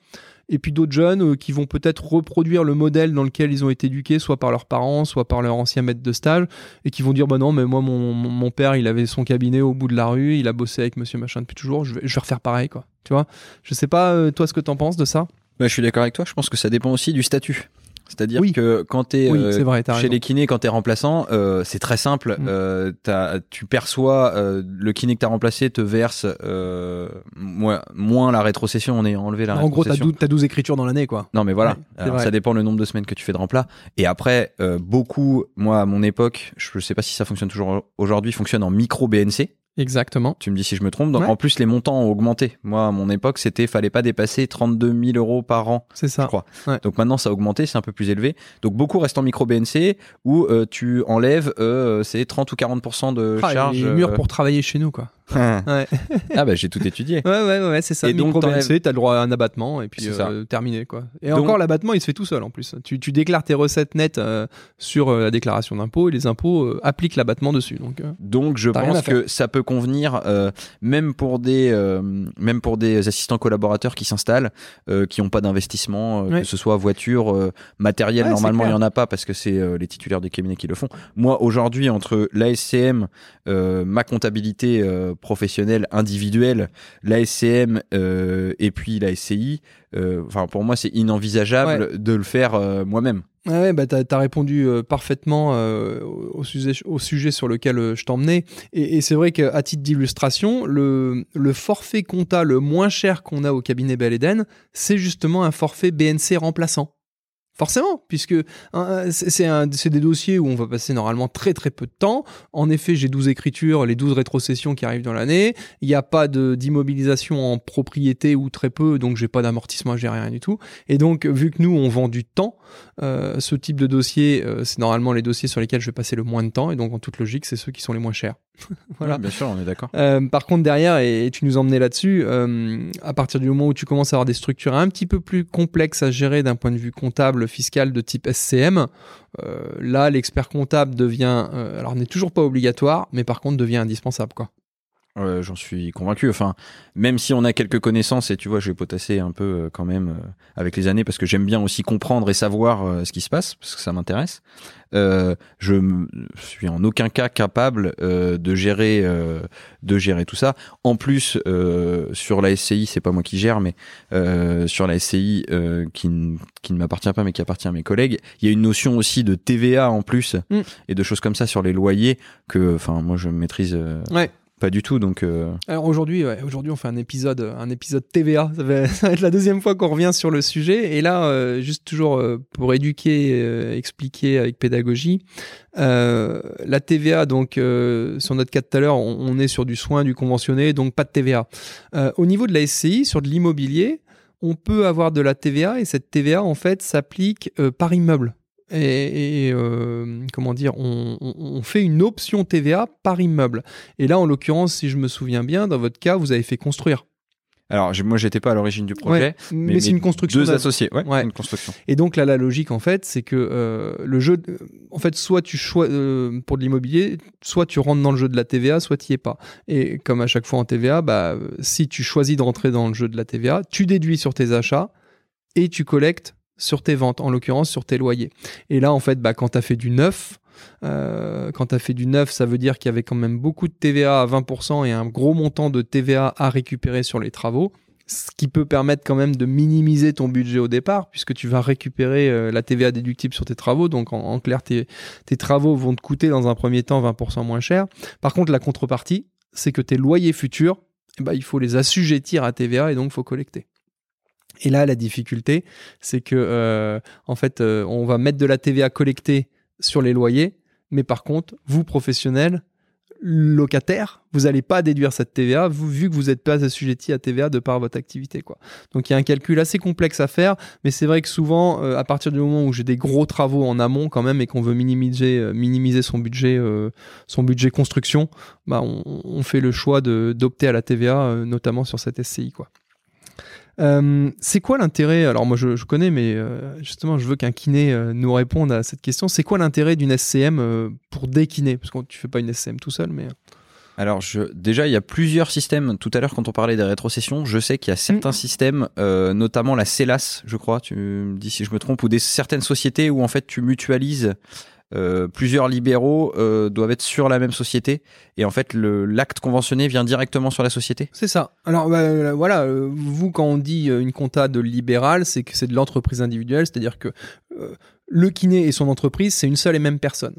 et puis d'autres jeunes euh, qui vont peut-être reproduire le modèle dans lequel ils ont été éduqués, soit par leurs parents, soit par leur ancien maître de stage, et qui vont dire bah non, mais moi mon, mon, père il avait son cabinet au bout de la rue, il a bossé avec Monsieur Machin depuis toujours, je vais, je vais refaire pareil quoi. Tu vois? Je sais pas euh, toi ce que t'en penses de ça? Bah, je suis d'accord avec toi. Je pense que ça dépend aussi du statut. C'est-à-dire Oui. que quand tu es Oui, c'est vrai, chez raison. les kinés, quand tu es remplaçant, euh, c'est très simple. Mm. Euh, t'as- tu perçois euh, le kiné que tu as remplacé te verse euh, moins, moins la rétrocession. On est enlevé la En gros, t'as rétrocession. 12, t'as 12 écritures dans l'année quoi. Non mais voilà, Ouais, Alors, ça dépend le nombre de semaines que tu fais de remplat. Et après, euh, beaucoup, moi à mon époque, je sais pas si ça fonctionne toujours aujourd'hui, fonctionne en micro BNC. Exactement. Tu me dis si je me trompe. Donc, Ouais. En plus, les montants ont augmenté. Moi, à mon époque, c'était fallait pas dépasser 32 000 euros par an. C'est ça. Je crois. Ouais. Donc maintenant, ça a augmenté, c'est un peu plus élevé. Donc beaucoup restent en micro BNC où euh, tu enlèves, euh, c'est 30 ou 40% de Ah, charge. les murs euh, pour travailler chez nous quoi. Ouais. ah bah j'ai tout étudié. Ouais, ouais, ouais, c'est ça. Et donc, BNC, t'as le droit à un abattement et puis euh, terminé quoi. Et Donc- encore l'abattement, il se fait tout seul en plus. Tu, tu déclares tes recettes nettes euh, sur euh, la déclaration d'impôt et les impôts euh, appliquent l'abattement dessus. Donc euh, Donc je pense que ça peut convenir euh, même pour des euh, même pour des assistants collaborateurs qui s'installent, euh, qui n'ont pas d'investissement, euh, Ouais. que ce soit voiture, euh, matériel. Ouais, normalement, il y en a pas parce que c'est euh, les titulaires des cabinets qui le font. Moi aujourd'hui entre l'ASCM, euh, ma comptabilité euh, professionnels individuels, la SCM et puis la SCI, enfin pour moi c'est inenvisageable de le faire moi-même. Ouais, bah t'as as répondu parfaitement au, sujet, au sujet sur lequel je t'emmenais. Et, et c'est vrai qu'à titre d'illustration, le, le forfait compta le moins cher qu'on a au cabinet Eden, c'est justement un forfait BNC remplaçant. Forcément, puisque hein, c'est des dossiers où on va passer normalement très très peu de temps. En effet, j'ai 12 écritures, les 12 rétrocessions qui arrivent dans l'année. Il n'y a pas d'immobilisation en propriété ou très peu, donc j'ai pas d'amortissement, j'ai rien du tout. Et donc, vu que nous, on vend du temps, euh, ce type de dossier, euh, c'est normalement les dossiers sur lesquels je vais passer le moins de temps. Et donc, en toute logique, c'est ceux qui sont les moins chers. voilà. bien sûr, on est d'accord. Euh, par contre, derrière, et, tu nous emmenais là-dessus, à partir du moment où tu commences à avoir des structures un petit peu plus complexes à gérer d'un point de vue comptable, fiscal de type SCM, euh, là, l'expert comptable devient, alors n'est toujours pas obligatoire, mais par contre devient indispensable, quoi. J'en suis convaincu. Enfin, même si on a quelques connaissances, et tu vois, je vais potasser un peu quand même avec les années parce que j'aime bien aussi comprendre et savoir ce qui se passe parce que ça m'intéresse. Euh, je suis en aucun cas capable euh, de gérer euh, de gérer tout ça. En plus, sur la SCI, c'est pas moi qui gère, mais sur la SCI qui, qui ne m'appartient pas, mais qui appartient à mes collègues, il y a une notion aussi de TVA en plus mm. et de choses comme ça sur les loyers que, enfin, moi je maîtrise. Ouais. Pas du tout, donc. Euh, aujourd'hui, on fait un épisode, TVA. Ça va, être la deuxième fois qu'on revient sur le sujet. Et là, euh, juste toujours euh, pour éduquer, expliquer avec pédagogie, la TVA, donc sur notre cas tout à l'heure, on, est sur du soin, du conventionné, donc pas de TVA. au niveau de la SCI, sur de l'immobilier, on peut avoir de la TVA et cette TVA en fait s'applique par immeuble et, euh, comment dire, on, fait une option TVA par immeuble. Et là, en l'occurrence, si je me souviens bien, dans votre cas, vous avez fait construire. Alors moi j'étais pas à l'origine du projet, mais, c'est une construction. Deux associés, ouais, une construction. Et donc là la logique en fait c'est que euh, le jeu, en fait soit tu choisis euh, pour de l'immobilier, soit tu rentres dans le jeu de la TVA, soit tu y es pas. Et comme à chaque fois en TVA, bah si tu choisis de rentrer dans le jeu de la TVA, tu déduis sur tes achats et tu collectes sur tes ventes, en l'occurrence sur tes loyers. Et là, en fait, bah, quand tu as fait du neuf, euh, quand fait du neuf, ça veut dire qu'il y avait quand même beaucoup de TVA à 20% et un gros montant de TVA à récupérer sur les travaux, ce qui peut permettre quand même de minimiser ton budget au départ, puisque tu vas récupérer euh, la TVA déductible sur tes travaux. Donc en, clair, tes, travaux vont te coûter dans un premier temps 20% moins cher. Par contre, la contrepartie, c'est que tes loyers futurs, eh ben, il faut les assujettir à TVA et donc il faut collecter. Et là, la difficulté, c'est que euh, en fait, euh, on va mettre de la TVA collectée sur les loyers, mais par contre, vous professionnels, locataires, vous n'allez pas déduire cette TVA vu que vous n'êtes pas assujetti à TVA de par votre activité. Quoi. Donc il y a un calcul assez complexe à faire, mais c'est vrai que souvent, euh, à partir du moment où j'ai des gros travaux en amont quand même et qu'on veut minimiser, minimiser son budget, son budget construction, bah, on, on, fait le choix d'opter à la TVA, notamment sur cette SCI. Quoi. Euh, c'est quoi l'intérêt Alors moi je, connais, mais euh, justement je veux qu'un kiné euh, nous réponde à cette question. C'est quoi l'intérêt d'une SCM pour des kinés? Parce que tu fais pas une SCM tout seul, mais... Alors je, déjà il y a plusieurs systèmes. Tout à l'heure quand on parlait des rétrocessions, je sais qu'il y a certains mm. systèmes, notamment la CELAS, je crois, tu me dis si je me trompe, ou des certaines sociétés où en fait tu mutualises euh, plusieurs libéraux euh, doivent être sur la même société et en fait l'acte conventionné vient directement sur la société. C'est ça. Alors bah, euh, voilà, vous quand on dit une compta de libéral, c'est que c'est de l'entreprise individuelle, c'est-à-dire que le kiné et son entreprise, c'est une seule et même personne.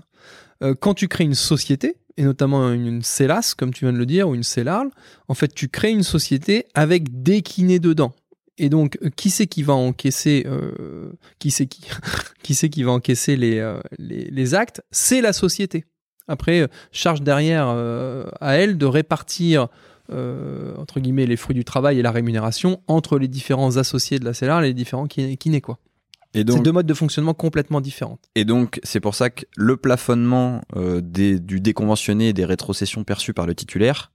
quand tu crées une société, et notamment une, CELAS, comme tu viens de le dire, ou une CELARL, en fait, tu crées une société avec des kinés dedans. Et donc, euh, qui c'est qui va encaisser, euh, qui c'est qui, qui c'est qui va encaisser les, euh, les, actes? C'est la société. Après, charge derrière à elle de répartir entre guillemets les fruits du travail et la rémunération entre les différents associés de la CELAR et les différents kinés quoi. Et donc, c'est deux modes de fonctionnement complètement différents. Et donc, c'est pour ça que le plafonnement des, du déconventionné et des rétrocessions perçues par le titulaire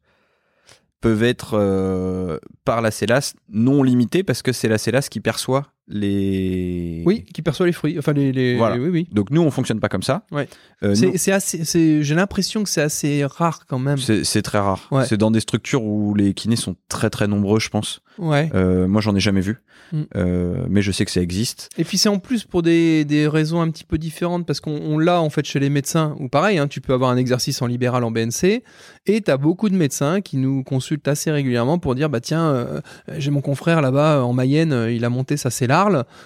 peuvent être euh, par la CELAS non limitées parce que c'est la CELAS qui perçoit les. Oui, qui perçoit les fruits. Enfin, les. les- Voilà. Oui, oui. Donc nous, on fonctionne pas comme ça. Ouais. Euh, C'est c'est assez. c'est- J'ai l'impression que c'est assez rare quand même. c'est c'est très rare. Ouais. C'est dans des structures où les kinés sont très très nombreux, je pense. Ouais. Euh, moi, j'en ai jamais vu, Mm. Euh, mais je sais que ça existe. Et puis c'est en plus pour des, des raisons un petit peu différentes parce qu'on on l'a en fait chez les médecins ou pareil, hein, tu peux avoir un exercice en libéral en BNC et tu as beaucoup de médecins qui nous consultent assez régulièrement pour dire bah tiens euh, j'ai mon confrère là-bas en Mayenne, il a monté sa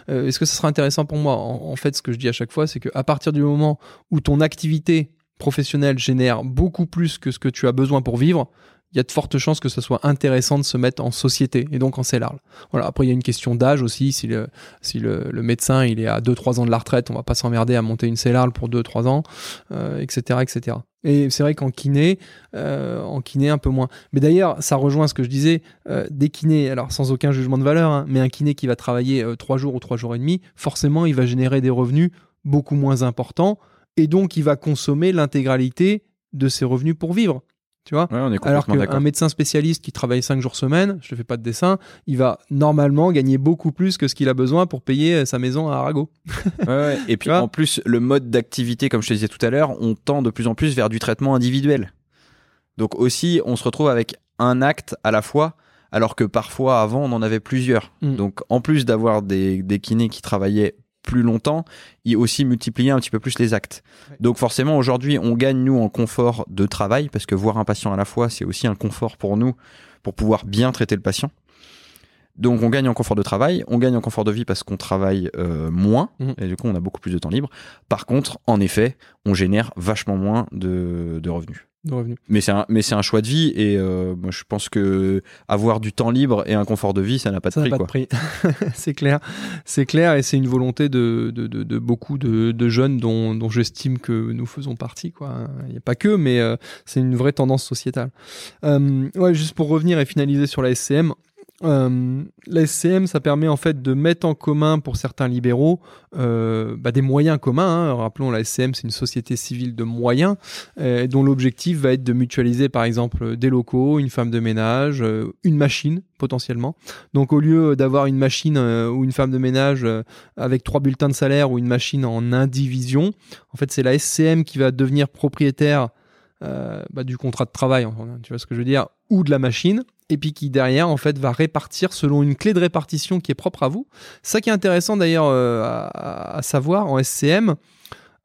euh, est-ce que ça sera intéressant pour moi? En, fait ce que je dis à chaque fois c'est qu'à partir du moment où ton activité professionnelle génère beaucoup plus que ce que tu as besoin pour vivre, il y a de fortes chances que ce soit intéressant de se mettre en société et donc en célarle. Voilà, après il y a une question d'âge aussi, si le, médecin il est à 2-3 ans de la retraite, on va pas s'emmerder à monter une célarle pour 2-3 ans, euh, etc., etc. Et c'est vrai qu'en kiné, euh, en kiné un peu moins. Mais d'ailleurs, ça rejoint ce que je disais, euh, des kinés, alors sans aucun jugement de valeur, hein, mais un kiné qui va travailler 3 jours ou 3 jours et demi, forcément il va générer des revenus beaucoup moins importants et donc il va consommer l'intégralité de ses revenus pour vivre. Tu vois Ouais, alors qu'un médecin spécialiste qui travaille 5 jours semaine, je ne fais pas de dessin, il va normalement gagner beaucoup plus que ce qu'il a besoin pour payer euh, sa maison à Arago. Ouais, ouais. Et puis en plus, le mode d'activité, comme je te disais tout à l'heure, on tend de plus en plus vers du traitement individuel. Donc aussi, on se retrouve avec un acte à la fois, alors que parfois avant, on en avait plusieurs. Mm. Donc en plus d'avoir des, des kinés qui travaillaient plus longtemps, ils aussi multipliaient un petit peu plus les actes. Ouais. Donc forcément, aujourd'hui, on gagne, nous, en confort de travail, parce que voir un patient à la fois, c'est aussi un confort pour nous, pour pouvoir bien traiter le patient. Donc on gagne en confort de travail, on gagne en confort de vie parce qu'on travaille euh, moins, Mhm. et du coup on a beaucoup plus de temps libre. Par contre, en effet, on génère vachement moins de, de revenus. De revenus. Mais c'est un, mais c'est un choix de vie, et euh, moi je pense que avoir du temps libre et un confort de vie, ça n'a pas de Ça n'a prix. pas quoi. de prix. c'est clair. C'est clair et c'est une volonté de, de, de, de beaucoup de, de jeunes dont, dont j'estime que nous faisons partie. quoi. Il n'y a pas que, mais euh, c'est une vraie tendance sociétale. Euh, ouais, juste pour revenir et finaliser sur la SCM. Euh, la SCM, ça permet en fait de mettre en commun pour certains libéraux euh, bah, des moyens communs. hein. Rappelons, la SCM, c'est une société civile de moyens euh, dont l'objectif va être de mutualiser par exemple des locaux, une femme de ménage, une machine potentiellement. Donc au lieu d'avoir une machine ou une femme de ménage avec trois bulletins de salaire ou une machine en indivision, en fait c'est la SCM qui va devenir propriétaire bah, du contrat de travail, enfin, tu vois ce que je veux dire, ou de la machine, et puis qui derrière en fait va répartir selon une clé de répartition qui est propre à vous. Ça qui est intéressant d'ailleurs euh, à, savoir en SCM,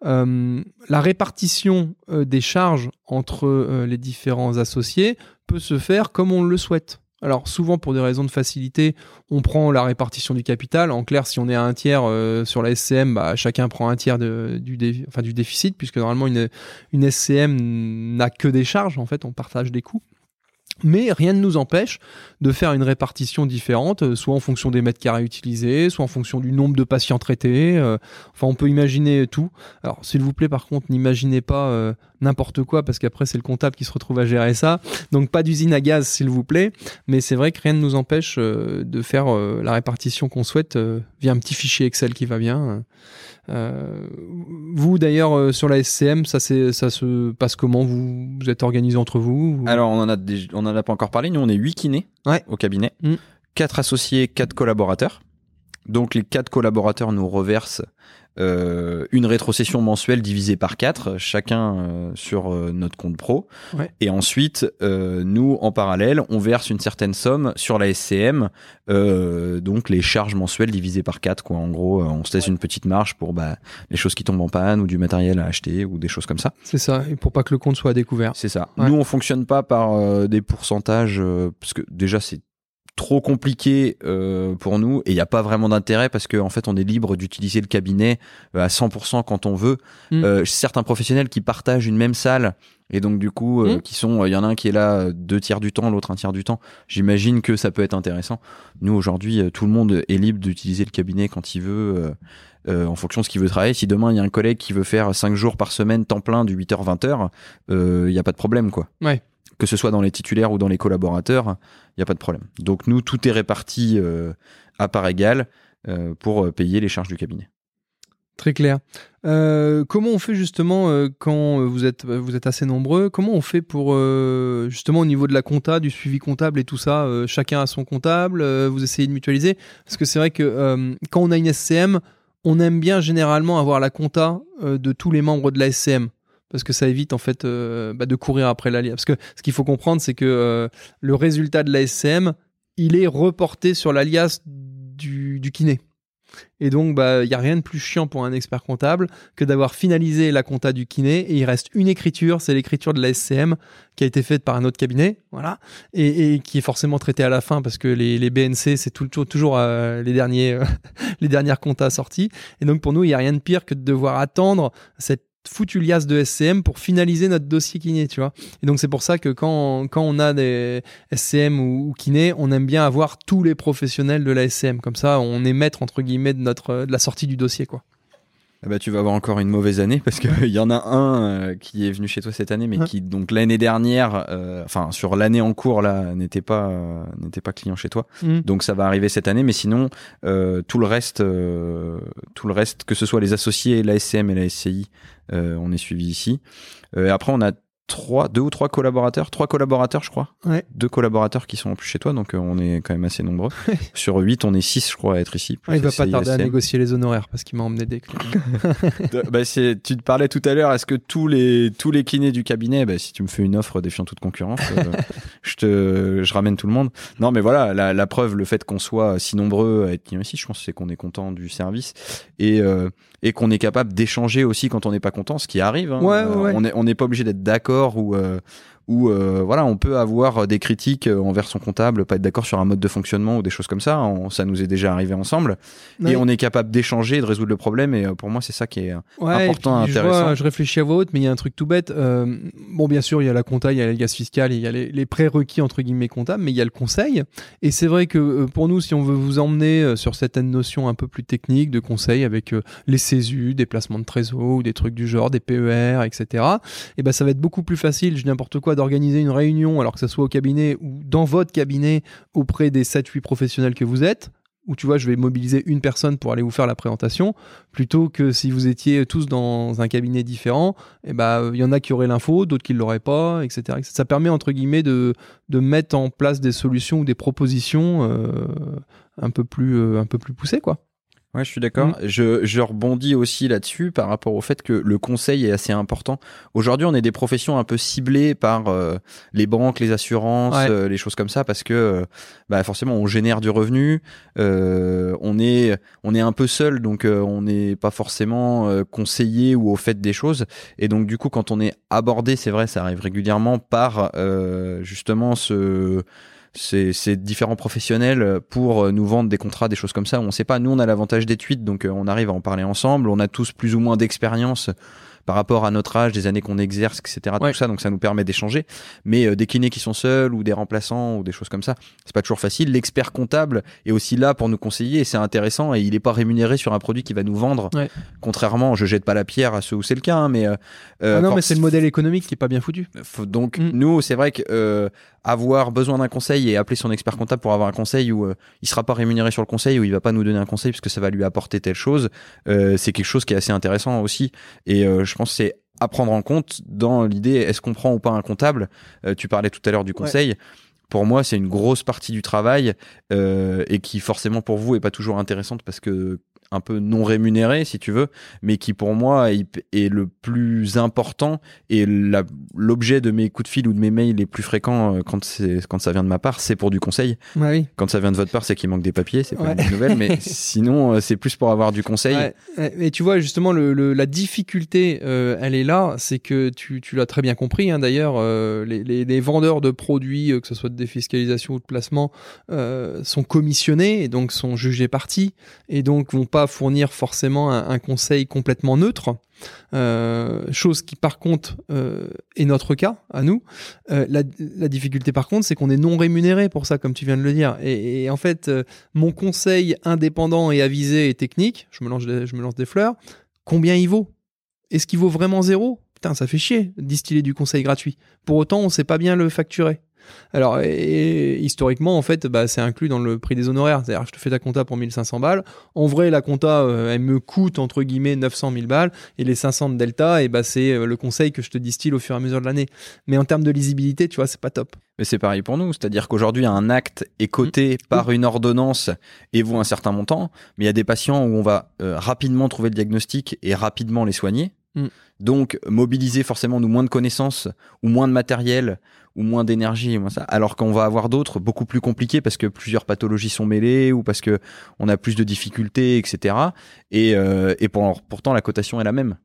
euh, la répartition euh, des charges entre les différents associés peut se faire comme on le souhaite. Alors souvent pour des raisons de facilité, on prend la répartition du capital. En clair, si on est à un tiers sur la SCM, bah, chacun prend un tiers du déficit, puisque normalement une, une SCM n'a que des charges, en fait, on partage des coûts. Mais rien ne nous empêche de faire une répartition différente, euh, soit en fonction des mètres carrés utilisés, soit en fonction du nombre de patients traités. euh, enfin, on peut imaginer tout. Alors, s'il vous plaît, par contre, n'imaginez pas euh, n'importe quoi, parce qu'après, c'est le comptable qui se retrouve à gérer ça. Donc, pas d'usine à gaz, s'il vous plaît. Mais c'est vrai que rien ne nous empêche de faire la répartition qu'on souhaite via un petit fichier Excel qui va bien. Vous, d'ailleurs, sur la SCM, ça, ça se passe comment? Vous, vous êtes organisé entre vous? Vous- Alors on en a déjà- on en a pas encore parlé. Nous on est 8 kinés Ouais. au cabinet, Mm. 4 associés, 4 collaborateurs. Donc les 4 collaborateurs nous reversent euh, une rétrocession mensuelle divisée par 4, chacun euh, sur euh, notre compte pro. Ouais. Et ensuite, nous, en parallèle, on verse une certaine somme sur la SCM, donc les charges mensuelles divisées par 4. Quoi. En gros, on se laisse une petite marge pour bah, les choses qui tombent en panne ou du matériel à acheter ou des choses comme ça. C'est ça, et pour pas que le compte soit découvert. C'est ça. Ouais. Nous, on fonctionne pas par des pourcentages parce que déjà c'est trop compliqué euh, pour nous et il n'y a pas vraiment d'intérêt parce qu'en en fait on est libre d'utiliser le cabinet euh, à 100% quand on veut. Mm. Euh, certains professionnels qui partagent une même salle et donc du coup euh, Mm. qui sont il y en a un qui est là euh, deux tiers du temps l'autre un tiers du temps j'imagine que ça peut être intéressant nous aujourd'hui euh, tout le monde est libre d'utiliser le cabinet quand il veut euh, euh, en fonction de ce qu'il veut travailler si demain il y a un collègue qui veut faire 5 jours par semaine temps plein du 8h 20h il n'y a pas de problème quoi Ouais. Que ce soit dans les titulaires ou dans les collaborateurs il n'y a pas de problème. Donc nous tout est réparti euh, à part égale euh, pour euh, payer les charges du cabinet. Très clair. Comment on fait justement quand vous êtes, vous êtes assez nombreux Comment on fait pour justement au niveau de la compta, du suivi comptable et tout ça Chacun a son comptable, vous essayez de mutualiser? Parce que c'est vrai que quand on a une SCM, on aime bien généralement avoir la compta de tous les membres de la SCM parce que ça évite en fait bah, de courir après l'alias. Parce que ce qu'il faut comprendre, c'est que le résultat de la SCM, il est reporté sur l'alias du, du kiné. Et donc, bah, il n'y a rien de plus chiant pour un expert comptable que d'avoir finalisé la compta du kiné et il reste une écriture, c'est l'écriture de la SCM qui a été faite par un autre cabinet, voilà, et, qui est forcément traitée à la fin parce que les, BNC, c'est toujours, toujours euh, les, derniers, les dernières comptas sorties. Et donc, pour nous, il n'y a rien de pire que de devoir attendre cette foutu liasse de SCM pour finaliser notre dossier kiné, tu vois. Et donc c'est pour ça que quand, quand on a des SCM ou, kiné, on aime bien avoir tous les professionnels de la SCM. Comme ça, on est maître entre guillemets de notre de la sortie du dossier, quoi. Eh ben, tu vas avoir encore une mauvaise année parce qu'il y en a un euh, qui est venu chez toi cette année, mais qui donc l'année dernière, euh, enfin sur l'année en cours là, n'était pas euh, n'était pas client chez toi. Mm. Donc ça va arriver cette année, mais sinon tout le reste, tout le reste, que ce soit les associés, la SCM et la SCI, on est suivi ici. après on a trois, deux ou trois collaborateurs, trois collaborateurs, je crois. Ouais. Deux collaborateurs qui sont en plus chez toi, donc euh, on est quand même assez nombreux. Sur huit, on est six, je crois, à être ici. il va pas tarder à négocier les honoraires parce qu'il m'a emmené des clients. bah, tu te parlais tout à l'heure, est-ce que tous les, tous les kinés du cabinet, bah, si tu me fais une offre défiant toute concurrence, euh, je te, je ramène tout le monde. Non, mais voilà, la, la preuve, le fait qu'on soit si nombreux à être clients ici, je pense, c'est qu'on est content du service et, euh, et qu'on est capable d'échanger aussi quand on n'est pas content, ce qui arrive. Hein. Ouais, ouais, on n'est on n'est pas obligé d'être d'accord ou euh, où euh, voilà, on peut avoir des critiques euh, envers son comptable, pas être d'accord sur un mode de fonctionnement ou des choses comme ça. ça nous est déjà arrivé ensemble et on est capable d'échanger, de résoudre le problème. Et euh, pour moi, c'est ça qui est important, intéressant. Je, réfléchis à voix haute, mais il y a un truc tout bête. bon, bien sûr, il y a la compta, il y a les gaz fiscales, il y a les, prérequis entre guillemets comptables, mais il y a le conseil. Et c'est vrai que pour nous, si on veut vous emmener sur certaines notions un peu plus techniques de conseil avec les CESU, des placements de trésor ou des trucs du genre, des PER, etc. Et ben, ça va être beaucoup plus facile. Je n'importe quoi d'organiser une réunion, alors que ce soit au cabinet ou dans votre cabinet auprès des 7-8 professionnels que vous êtes, où tu vois, je vais mobiliser une personne pour aller vous faire la présentation, plutôt que si vous étiez tous dans un cabinet différent, eh ben, il y en a qui auraient l'info, d'autres qui ne l'auraient pas, etc., Ça permet, entre guillemets, de, de mettre en place des solutions ou des propositions euh, un, peu plus, euh, un peu plus poussées, quoi. Ouais, je suis d'accord. Mm. Je, je rebondis aussi là-dessus par rapport au fait que le conseil est assez important. Aujourd'hui, on est des professions un peu ciblées par euh, les banques, les assurances, euh, les choses comme ça, parce que euh, bah, forcément, on génère du revenu. on est on est un peu seul, donc on n'est pas forcément conseillé ou au fait des choses. Et donc, du coup, quand on est abordé, c'est vrai, ça arrive régulièrement par justement ce ces, différents professionnels pour euh, nous vendre des contrats, des choses comme ça. On ne sait pas. Nous, on a l'avantage des tweets, donc euh, on arrive à en parler ensemble. On a tous plus ou moins d'expérience par rapport à notre âge, des années qu'on exerce, etc. Tout ça, donc ça nous permet d'échanger. Mais euh, des kinés qui sont seuls ou des remplaçants ou des choses comme ça, c'est pas toujours facile. L'expert comptable est aussi là pour nous conseiller et c'est intéressant et il n'est pas rémunéré sur un produit qui va nous vendre. Contrairement, je jette pas la pierre à ceux où c'est le cas, hein, mais euh, euh, ah non, mais c'est le modèle économique qui est pas bien foutu. Donc mm. nous, c'est vrai que avoir besoin d'un conseil et appeler son expert comptable pour avoir un conseil où il sera pas rémunéré sur le conseil ou il va pas nous donner un conseil parce que ça va lui apporter telle chose, c'est quelque chose qui est assez intéressant aussi. Et je je pense que c'est à prendre en compte dans l'idée est-ce qu'on prend ou pas un comptable? Euh, Tu parlais tout à l'heure du conseil. Pour moi, c'est une grosse partie du travail euh, et qui forcément pour vous est pas toujours intéressante parce que un peu non rémunéré, si tu veux, mais qui pour moi est, le plus important et l'objet de mes coups de fil ou de mes mails les plus fréquents euh, quand, quand ça vient de ma part, c'est pour du conseil. oui. Quand ça vient de votre part, c'est qu'il manque des papiers, c'est pas une nouvelle, mais sinon, euh, c'est plus pour avoir du conseil. Et tu vois, justement, le, la difficulté, euh, elle est là, c'est que tu, tu l'as très bien compris, hein, d'ailleurs, les, les, vendeurs de produits, que ce soit de défiscalisation ou de placement, sont commissionnés et donc sont jugés partis et donc vont pas fournir forcément un, conseil complètement neutre. Euh, chose qui par contre euh, est notre cas à nous. Euh, la, difficulté par contre, c'est qu'on est non rémunéré pour ça, comme tu viens de le dire. Et, en fait, mon conseil indépendant et avisé et technique, je me lance, je me lance des fleurs. Combien il vaut? Est-ce qu'il vaut vraiment zéro? Putain, ça fait chier distiller du conseil gratuit. Pour autant, on sait pas bien le facturer. Alors, et, historiquement, en fait, bah, c'est inclus dans le prix des honoraires. C'est-à-dire, je te fais ta compta pour 1500 balles. En vrai, la compta, euh, elle me coûte, entre guillemets, 900 000 balles. Et les 500 de Delta, et bah, c'est euh, le conseil que je te distille au fur et à mesure de l'année. Mais en termes de lisibilité, tu vois, c'est pas top. Mais c'est pareil pour nous, c'est-à-dire qu'aujourd'hui un acte est coté Mmh. par une ordonnance et vaut un certain montant, mais il y a des patients où on va euh, rapidement trouver le diagnostic et rapidement les soigner. Mm. Donc mobiliser forcément nous moins de connaissances ou moins de matériel ou moins d'énergie, moins ça, alors qu'on va avoir d'autres beaucoup plus compliqués parce que plusieurs pathologies sont mêlées ou parce que on a plus de difficultés, etc. Et, euh, et pour- pourtant la cotation est la même.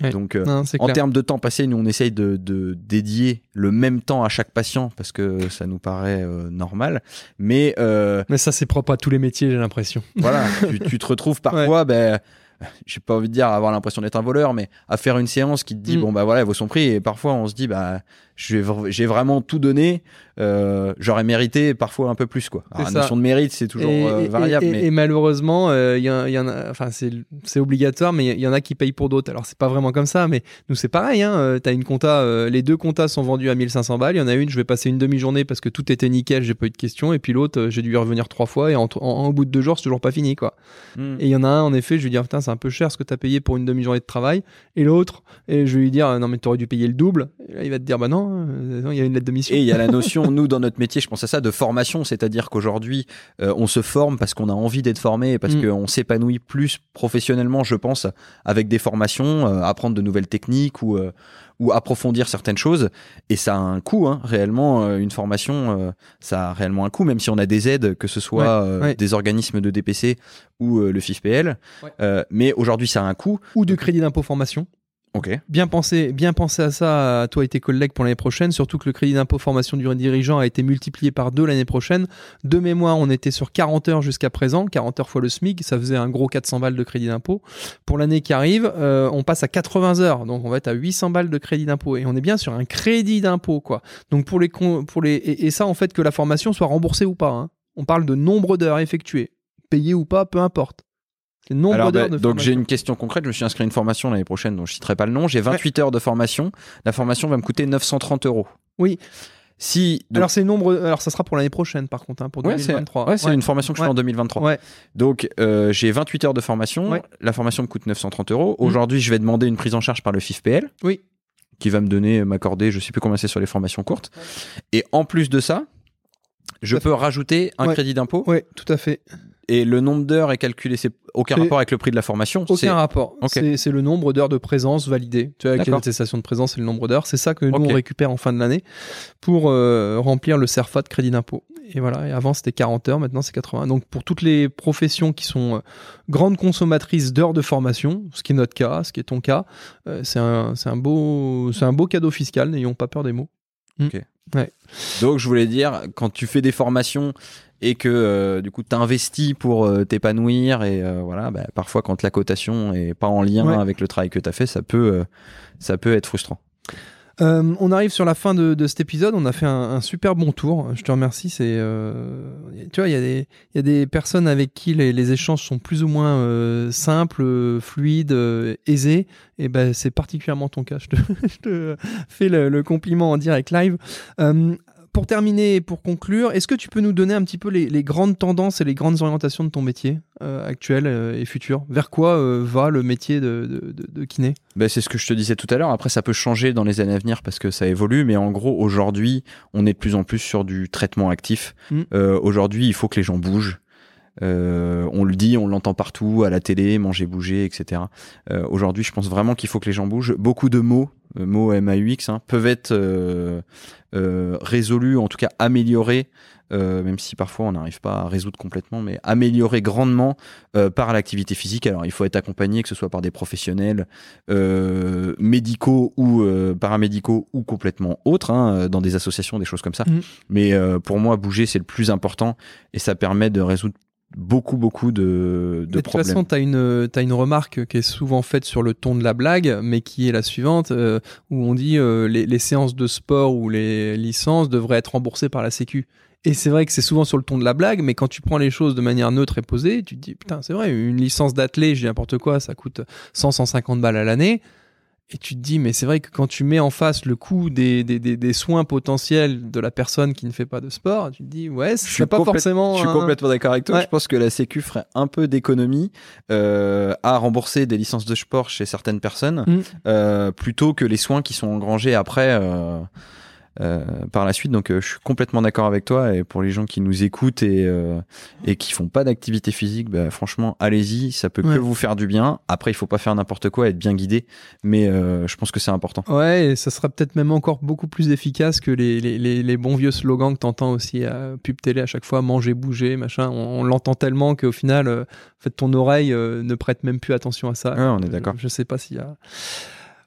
Ouais. Donc euh, Non, en termes de temps passé, nous on essaye de, de dédier le même temps à chaque patient parce que ça nous paraît euh, normal. Mais euh, Mais ça, c'est propre à tous les métiers, j'ai l'impression. voilà, tu, tu te retrouves parfois, ben, j'ai pas envie de dire avoir l'impression d'être un voleur, mais à faire une séance qui te dit Mm. bon bah voilà, elle vaut son prix. Et parfois on se dit bah j'ai vr- j'ai vraiment tout donné, euh, j'aurais mérité parfois un peu plus quoi. Alors, la notion de mérite c'est toujours et, euh, variable, et- mais et malheureusement, euh, y, en a, enfin c'est obligatoire, mais il y en a qui payent pour d'autres. Alors c'est pas vraiment comme ça, mais nous c'est pareil. Hein, euh, T'as une compta, les deux comptas sont vendus à 1500 balles. Il y en a une, je vais passer une demi-journée parce que tout était nickel, j'ai pas eu de questions, et puis l'autre, j'ai dû y revenir trois fois et en, en- au bout de deux jours, c'est toujours pas fini quoi. Mm. Et il y en a un, en effet, je lui dire, putain, c'est un peu cher ce que t'as payé pour une demi-journée de travail. Et l'autre, et je vais lui dire, non, mais t'aurais dû payer le double. Et là, il va te dire, bah non, euh, il y a une lettre de mission. Et il y a la notion, nous, dans notre métier, je pense à ça, de formation, c'est-à-dire qu'aujourd'hui, euh, on se forme parce qu'on a envie d'être formé et parce Mm. qu'on s'épanouit plus professionnellement, je pense, avec des formations, euh, apprendre de nouvelles techniques ou, euh, ou approfondir certaines choses. Et ça a un coût, hein, réellement, euh, une formation, euh, ça a réellement un coût, même si on a des aides, que ce soit Ouais, euh, ouais. des organismes de DPC ou euh, le FIFPL. Ouais. Euh, mais aujourd'hui, ça a un coût. Ou de crédit d'impôt formation. Bien penser, bien penser à ça, toi et tes collègues pour l'année prochaine, surtout que le crédit d'impôt formation du dirigeant a été multiplié par deux l'année prochaine. De mémoire, on était sur 40 heures jusqu'à présent, 40 heures fois le SMIC, ça faisait un gros 400 balles de crédit d'impôt. Pour l'année qui arrive, euh, on passe à 80 heures, donc on va être à 800 balles de crédit d'impôt et on est bien sur un crédit d'impôt quoi. Donc pour les pour les et, et ça en fait que la formation soit remboursée ou pas. hein. On parle de nombre d'heures effectuées, payées ou pas, peu importe. Le nombre Alors, d'heures bah, de donc j'ai une question concrète. Je me suis inscrit à une formation l'année prochaine, dont je citerai pas le nom. J'ai 28 heures de formation. La formation va me coûter 930 euros. Oui. Si donc- Alors c'est nombre, alors ça sera pour l'année prochaine par contre, hein, pour Ouais, c'est 2023. ouais, c'est Ouais. une formation que je fais en 2023. Ouais. Donc euh, j'ai 28 heures de formation. La formation me coûte 930 euros. Aujourd'hui, je vais demander une prise en charge par le FIFPL. Oui. Qui va me donner, m'accorder, je sais plus combien c'est sur les formations courtes. Et en plus de ça, je peux rajouter un crédit d'impôt. Ouais, tout à fait. Et le nombre d'heures est calculé. C'est aucun rapport avec le prix de la formation. C'est- Aucun rapport. C'est- le nombre d'heures de présence validées. Tu vois, avec attestations de présence et le nombre d'heures. C'est ça que nous, Ok. on récupère en fin de l'année pour euh, remplir le CERFA de crédit d'impôt. Et voilà. Et avant, c'était 40 heures. Maintenant, c'est 80. Donc, pour toutes les professions qui sont euh, grandes consommatrices d'heures de formation, ce qui est notre cas, ce qui est ton cas, euh, c'est un, beau, c'est un beau cadeau fiscal. N'ayons pas peur des mots. Donc je voulais dire, quand tu fais des formations et que euh, du coup tu investis pour euh, t'épanouir et euh, voilà, bah, parfois quand la cotation est pas en lien Ouais. avec le travail que tu as fait, ça peut, ça peut être frustrant. On arrive sur la fin de, de cet épisode. On a fait un, un super bon tour. Je te remercie. C'est, tu vois, il y a des, il y a des personnes avec qui les, les échanges sont plus ou moins simples, fluides, aisés. Et ben, c'est particulièrement ton cas. Je te, je te fais le, le compliment en direct live. Pour terminer et pour conclure, est-ce que tu peux nous donner un petit peu les, les grandes tendances et les grandes orientations de ton métier euh, actuel euh, et futur? Vers quoi euh, va le métier de, de, kiné? Ben, c'est ce que je te disais tout à l'heure. Après, ça peut changer dans les années à venir parce que ça évolue. Mais en gros, aujourd'hui, on est de plus en plus sur du traitement actif. Mm. Euh, aujourd'hui, il faut que les gens bougent. Euh, on le dit, on l'entend partout, à la télé, manger, bouger, etc. Euh, aujourd'hui, je pense vraiment qu'il faut que les gens bougent. Beaucoup de mots, euh, mots MAUX, hein, peuvent être euh, euh, résolus, en tout cas améliorés, euh, même si parfois on n'arrive pas à résoudre complètement, mais améliorés grandement euh, par l'activité physique. Alors, il faut être accompagné, que ce soit par des professionnels euh, médicaux ou euh, paramédicaux ou complètement autres, hein, dans des associations, des choses comme ça. Mhm. Mais euh, pour moi, bouger, c'est le plus important et ça permet de résoudre beaucoup, beaucoup de, de Mais de toute façon, tu as une, une remarque qui est souvent faite sur le ton de la blague, mais qui est la suivante, euh, où on dit euh, les, les séances de sport ou les licences devraient être remboursées par la Sécu. Et c'est vrai que c'est souvent sur le ton de la blague, mais quand tu prends les choses de manière neutre et posée, tu te dis, putain, c'est vrai, une licence d'athlète, je dis n'importe quoi, ça coûte 100, 150 balles à l'année. Et tu te dis, mais c'est vrai que quand tu mets en face le coût des, des, des, des soins potentiels de la personne qui ne fait pas de sport, tu te dis, ouais, c'est pas forcément. Je suis un- complètement d'accord avec toi. Ouais. Je pense que la Sécu ferait un peu d'économie euh, à rembourser des licences de sport chez certaines personnes Mm. euh, plutôt que les soins qui sont engrangés après. euh, euh, par la suite, donc euh, je suis complètement d'accord avec toi. Et pour les gens qui nous écoutent et euh, et qui font pas d'activité physique, bah, franchement, allez-y, ça peut Ouais. que vous faire du bien. Après, il faut pas faire n'importe quoi, être bien guidé, mais je pense que c'est important. Ouais, et ça sera peut-être même encore beaucoup plus efficace que les, les, les, les bons vieux slogans que t'entends aussi à pub télé à chaque fois, manger, bouger, machin. On, on l'entend tellement qu'au final, en fait, ton oreille ne prête même plus attention à ça. Ouais, on est d'accord. Je, je sais pas s'il y a.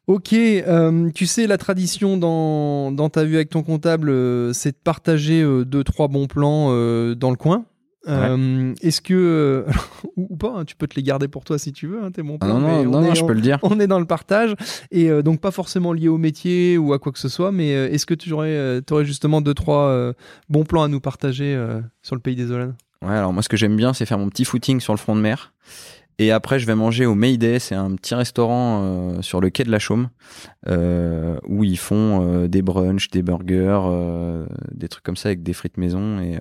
Ok, euh, tu sais, la tradition dans, dans ta vue avec ton comptable, euh, c'est de partager euh, deux, trois bons plans euh, dans le coin. Est-ce que. ou, ou pas, hein, tu peux te les garder pour toi si tu veux, hein, tes bons Ah plans. non, non, on non, je on- peux le dire. on est dans le partage et donc pas forcément lié au métier ou à quoi que ce soit, mais est-ce que tu aurais, t'aurais justement deux trois bons plans à nous partager sur le pays des Olanes Ouais, alors moi ce que j'aime bien, c'est faire mon petit footing sur le front de mer. Et après, je vais manger au Mayday, c'est un petit restaurant euh, sur le quai de la Chaume, euh, où ils font euh, des brunchs, des burgers, euh, des trucs comme ça avec des frites maison, et euh,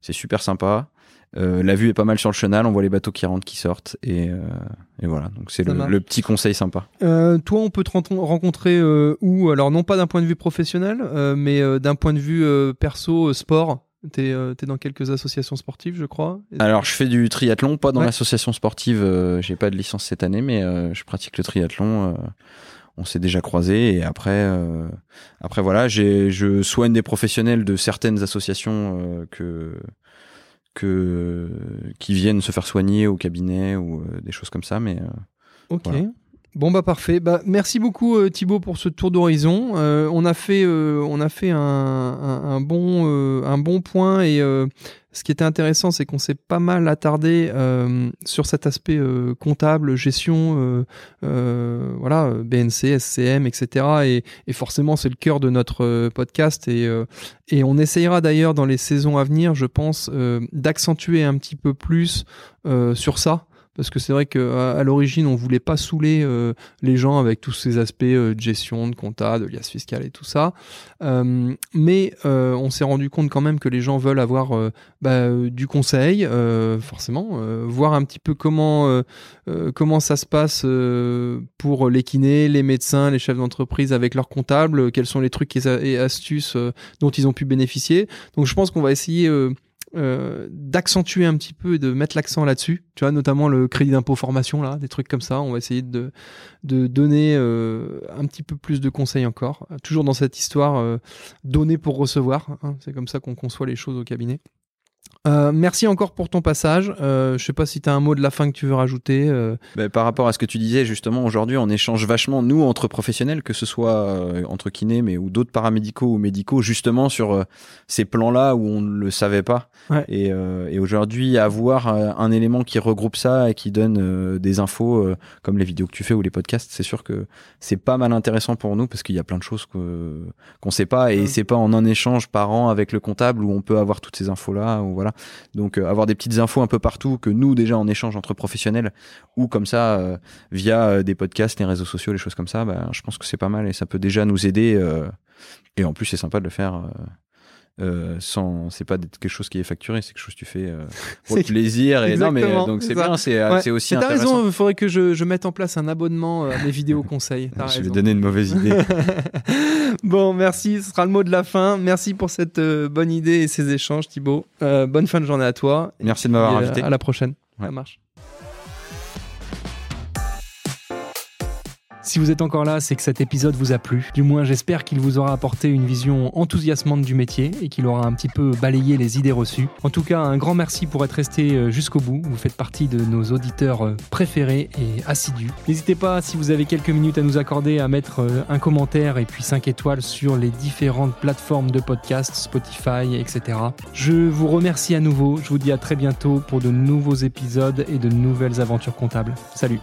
c'est super sympa. Euh, la vue est pas mal sur le chenal, on voit les bateaux qui rentrent, qui sortent, et, euh, et voilà. Donc c'est le, le petit conseil sympa. Euh, Toi, on peut te ren- rencontrer euh, où? Alors non pas d'un point de vue professionnel, euh, mais euh, d'un point de vue euh, perso, euh, sport. T'es euh, dans quelques associations sportives, je crois. Alors je fais du triathlon, pas dans Ouais. l'association sportive, euh, j'ai pas de licence cette année, mais euh, je pratique le triathlon. euh, on s'est déjà croisés et après, euh, après voilà, je soigne des professionnels de certaines associations euh, que que qui viennent se faire soigner au cabinet ou euh, des choses comme ça, mais Ok. Voilà. Bon bah parfait. Bah merci beaucoup euh, Thibaut pour ce tour d'horizon. Euh, on a fait euh, on a fait un, un, un bon un bon point et ce qui était intéressant c'est qu'on s'est pas mal attardé sur cet aspect comptable, gestion, voilà BNC, SCM, etc. Et, et forcément c'est le cœur de notre podcast et et on essayera d'ailleurs dans les saisons à venir, je pense, d'accentuer un petit peu plus sur ça parce que c'est vrai qu'à l'origine, on voulait pas saouler euh, les gens avec tous ces aspects euh, de gestion, de compta, de liasse fiscale et tout ça. Euh, mais on s'est rendu compte quand même que les gens veulent avoir bah, du conseil, forcément, voir un petit peu comment comment ça se passe pour les kinés, les médecins, les chefs d'entreprise avec leurs comptables, quels sont les trucs et astuces dont ils ont pu bénéficier. Donc je pense qu'on va essayer euh, d'accentuer un petit peu et de mettre l'accent là-dessus. Tu vois, notamment le crédit d'impôt formation, là, des trucs comme ça. On va essayer de, de donner euh, un petit peu plus de conseils encore. Toujours dans cette histoire, euh, donner pour recevoir. hein. C'est comme ça qu'on conçoit les choses au cabinet. Euh, merci encore pour ton passage. Euh, je sais pas si tu as un mot de la fin que tu veux rajouter. euh. Ben, par rapport à ce que tu disais, justement, aujourd'hui, on échange vachement, nous, entre professionnels, que ce soit euh, entre kinés, mais ou d'autres paramédicaux ou médicaux, justement, sur euh, ces plans-là où on ne le savait pas. Ouais. Et, euh, et aujourd'hui, avoir un élément qui regroupe ça et qui donne des infos, comme les vidéos que tu fais ou les podcasts, c'est sûr que c'est pas mal intéressant pour nous parce qu'il y a plein de choses qu'on sait pas et Mm. c'est pas en un échange par an avec le comptable où on peut avoir toutes ces infos-là. Ou voilà. Donc, euh, avoir des petites infos un peu partout que nous, déjà, en échange entre professionnels, ou comme ça euh, via euh, des podcasts, les réseaux sociaux, les choses comme ça, bah, je pense que c'est pas mal et ça peut déjà nous aider. et en plus, c'est sympa de le faire. Euh, sans c'est pas quelque chose qui est facturé c'est quelque chose que tu fais euh, pour le plaisir et non mais euh, donc c'est bien c'est euh, Ouais. aussi T'as intéressant raison, il faudrait que je, je mette en place un abonnement à mes vidéos conseils. Je vais raison. donner une mauvaise idée bon, merci. Ce sera le mot de la fin. Merci pour cette euh, bonne idée et ces échanges, Thibaut. Bonne fin de journée à toi. merci de m'avoir invité À la prochaine. Ouais. Ça marche. Si vous êtes encore là, c'est que cet épisode vous a plu. Du moins, j'espère qu'il vous aura apporté une vision enthousiasmante du métier et qu'il aura un petit peu balayé les idées reçues. En tout cas, un grand merci pour être resté euh, jusqu'au bout. Vous faites partie de nos auditeurs euh, préférés et assidus. N'hésitez pas, si vous avez quelques minutes à nous accorder, à mettre euh, un commentaire et puis 5 étoiles sur les différentes plateformes de podcast, Spotify, etc. Je vous remercie à nouveau. Je vous dis à très bientôt pour de nouveaux épisodes et de nouvelles aventures comptables. Salut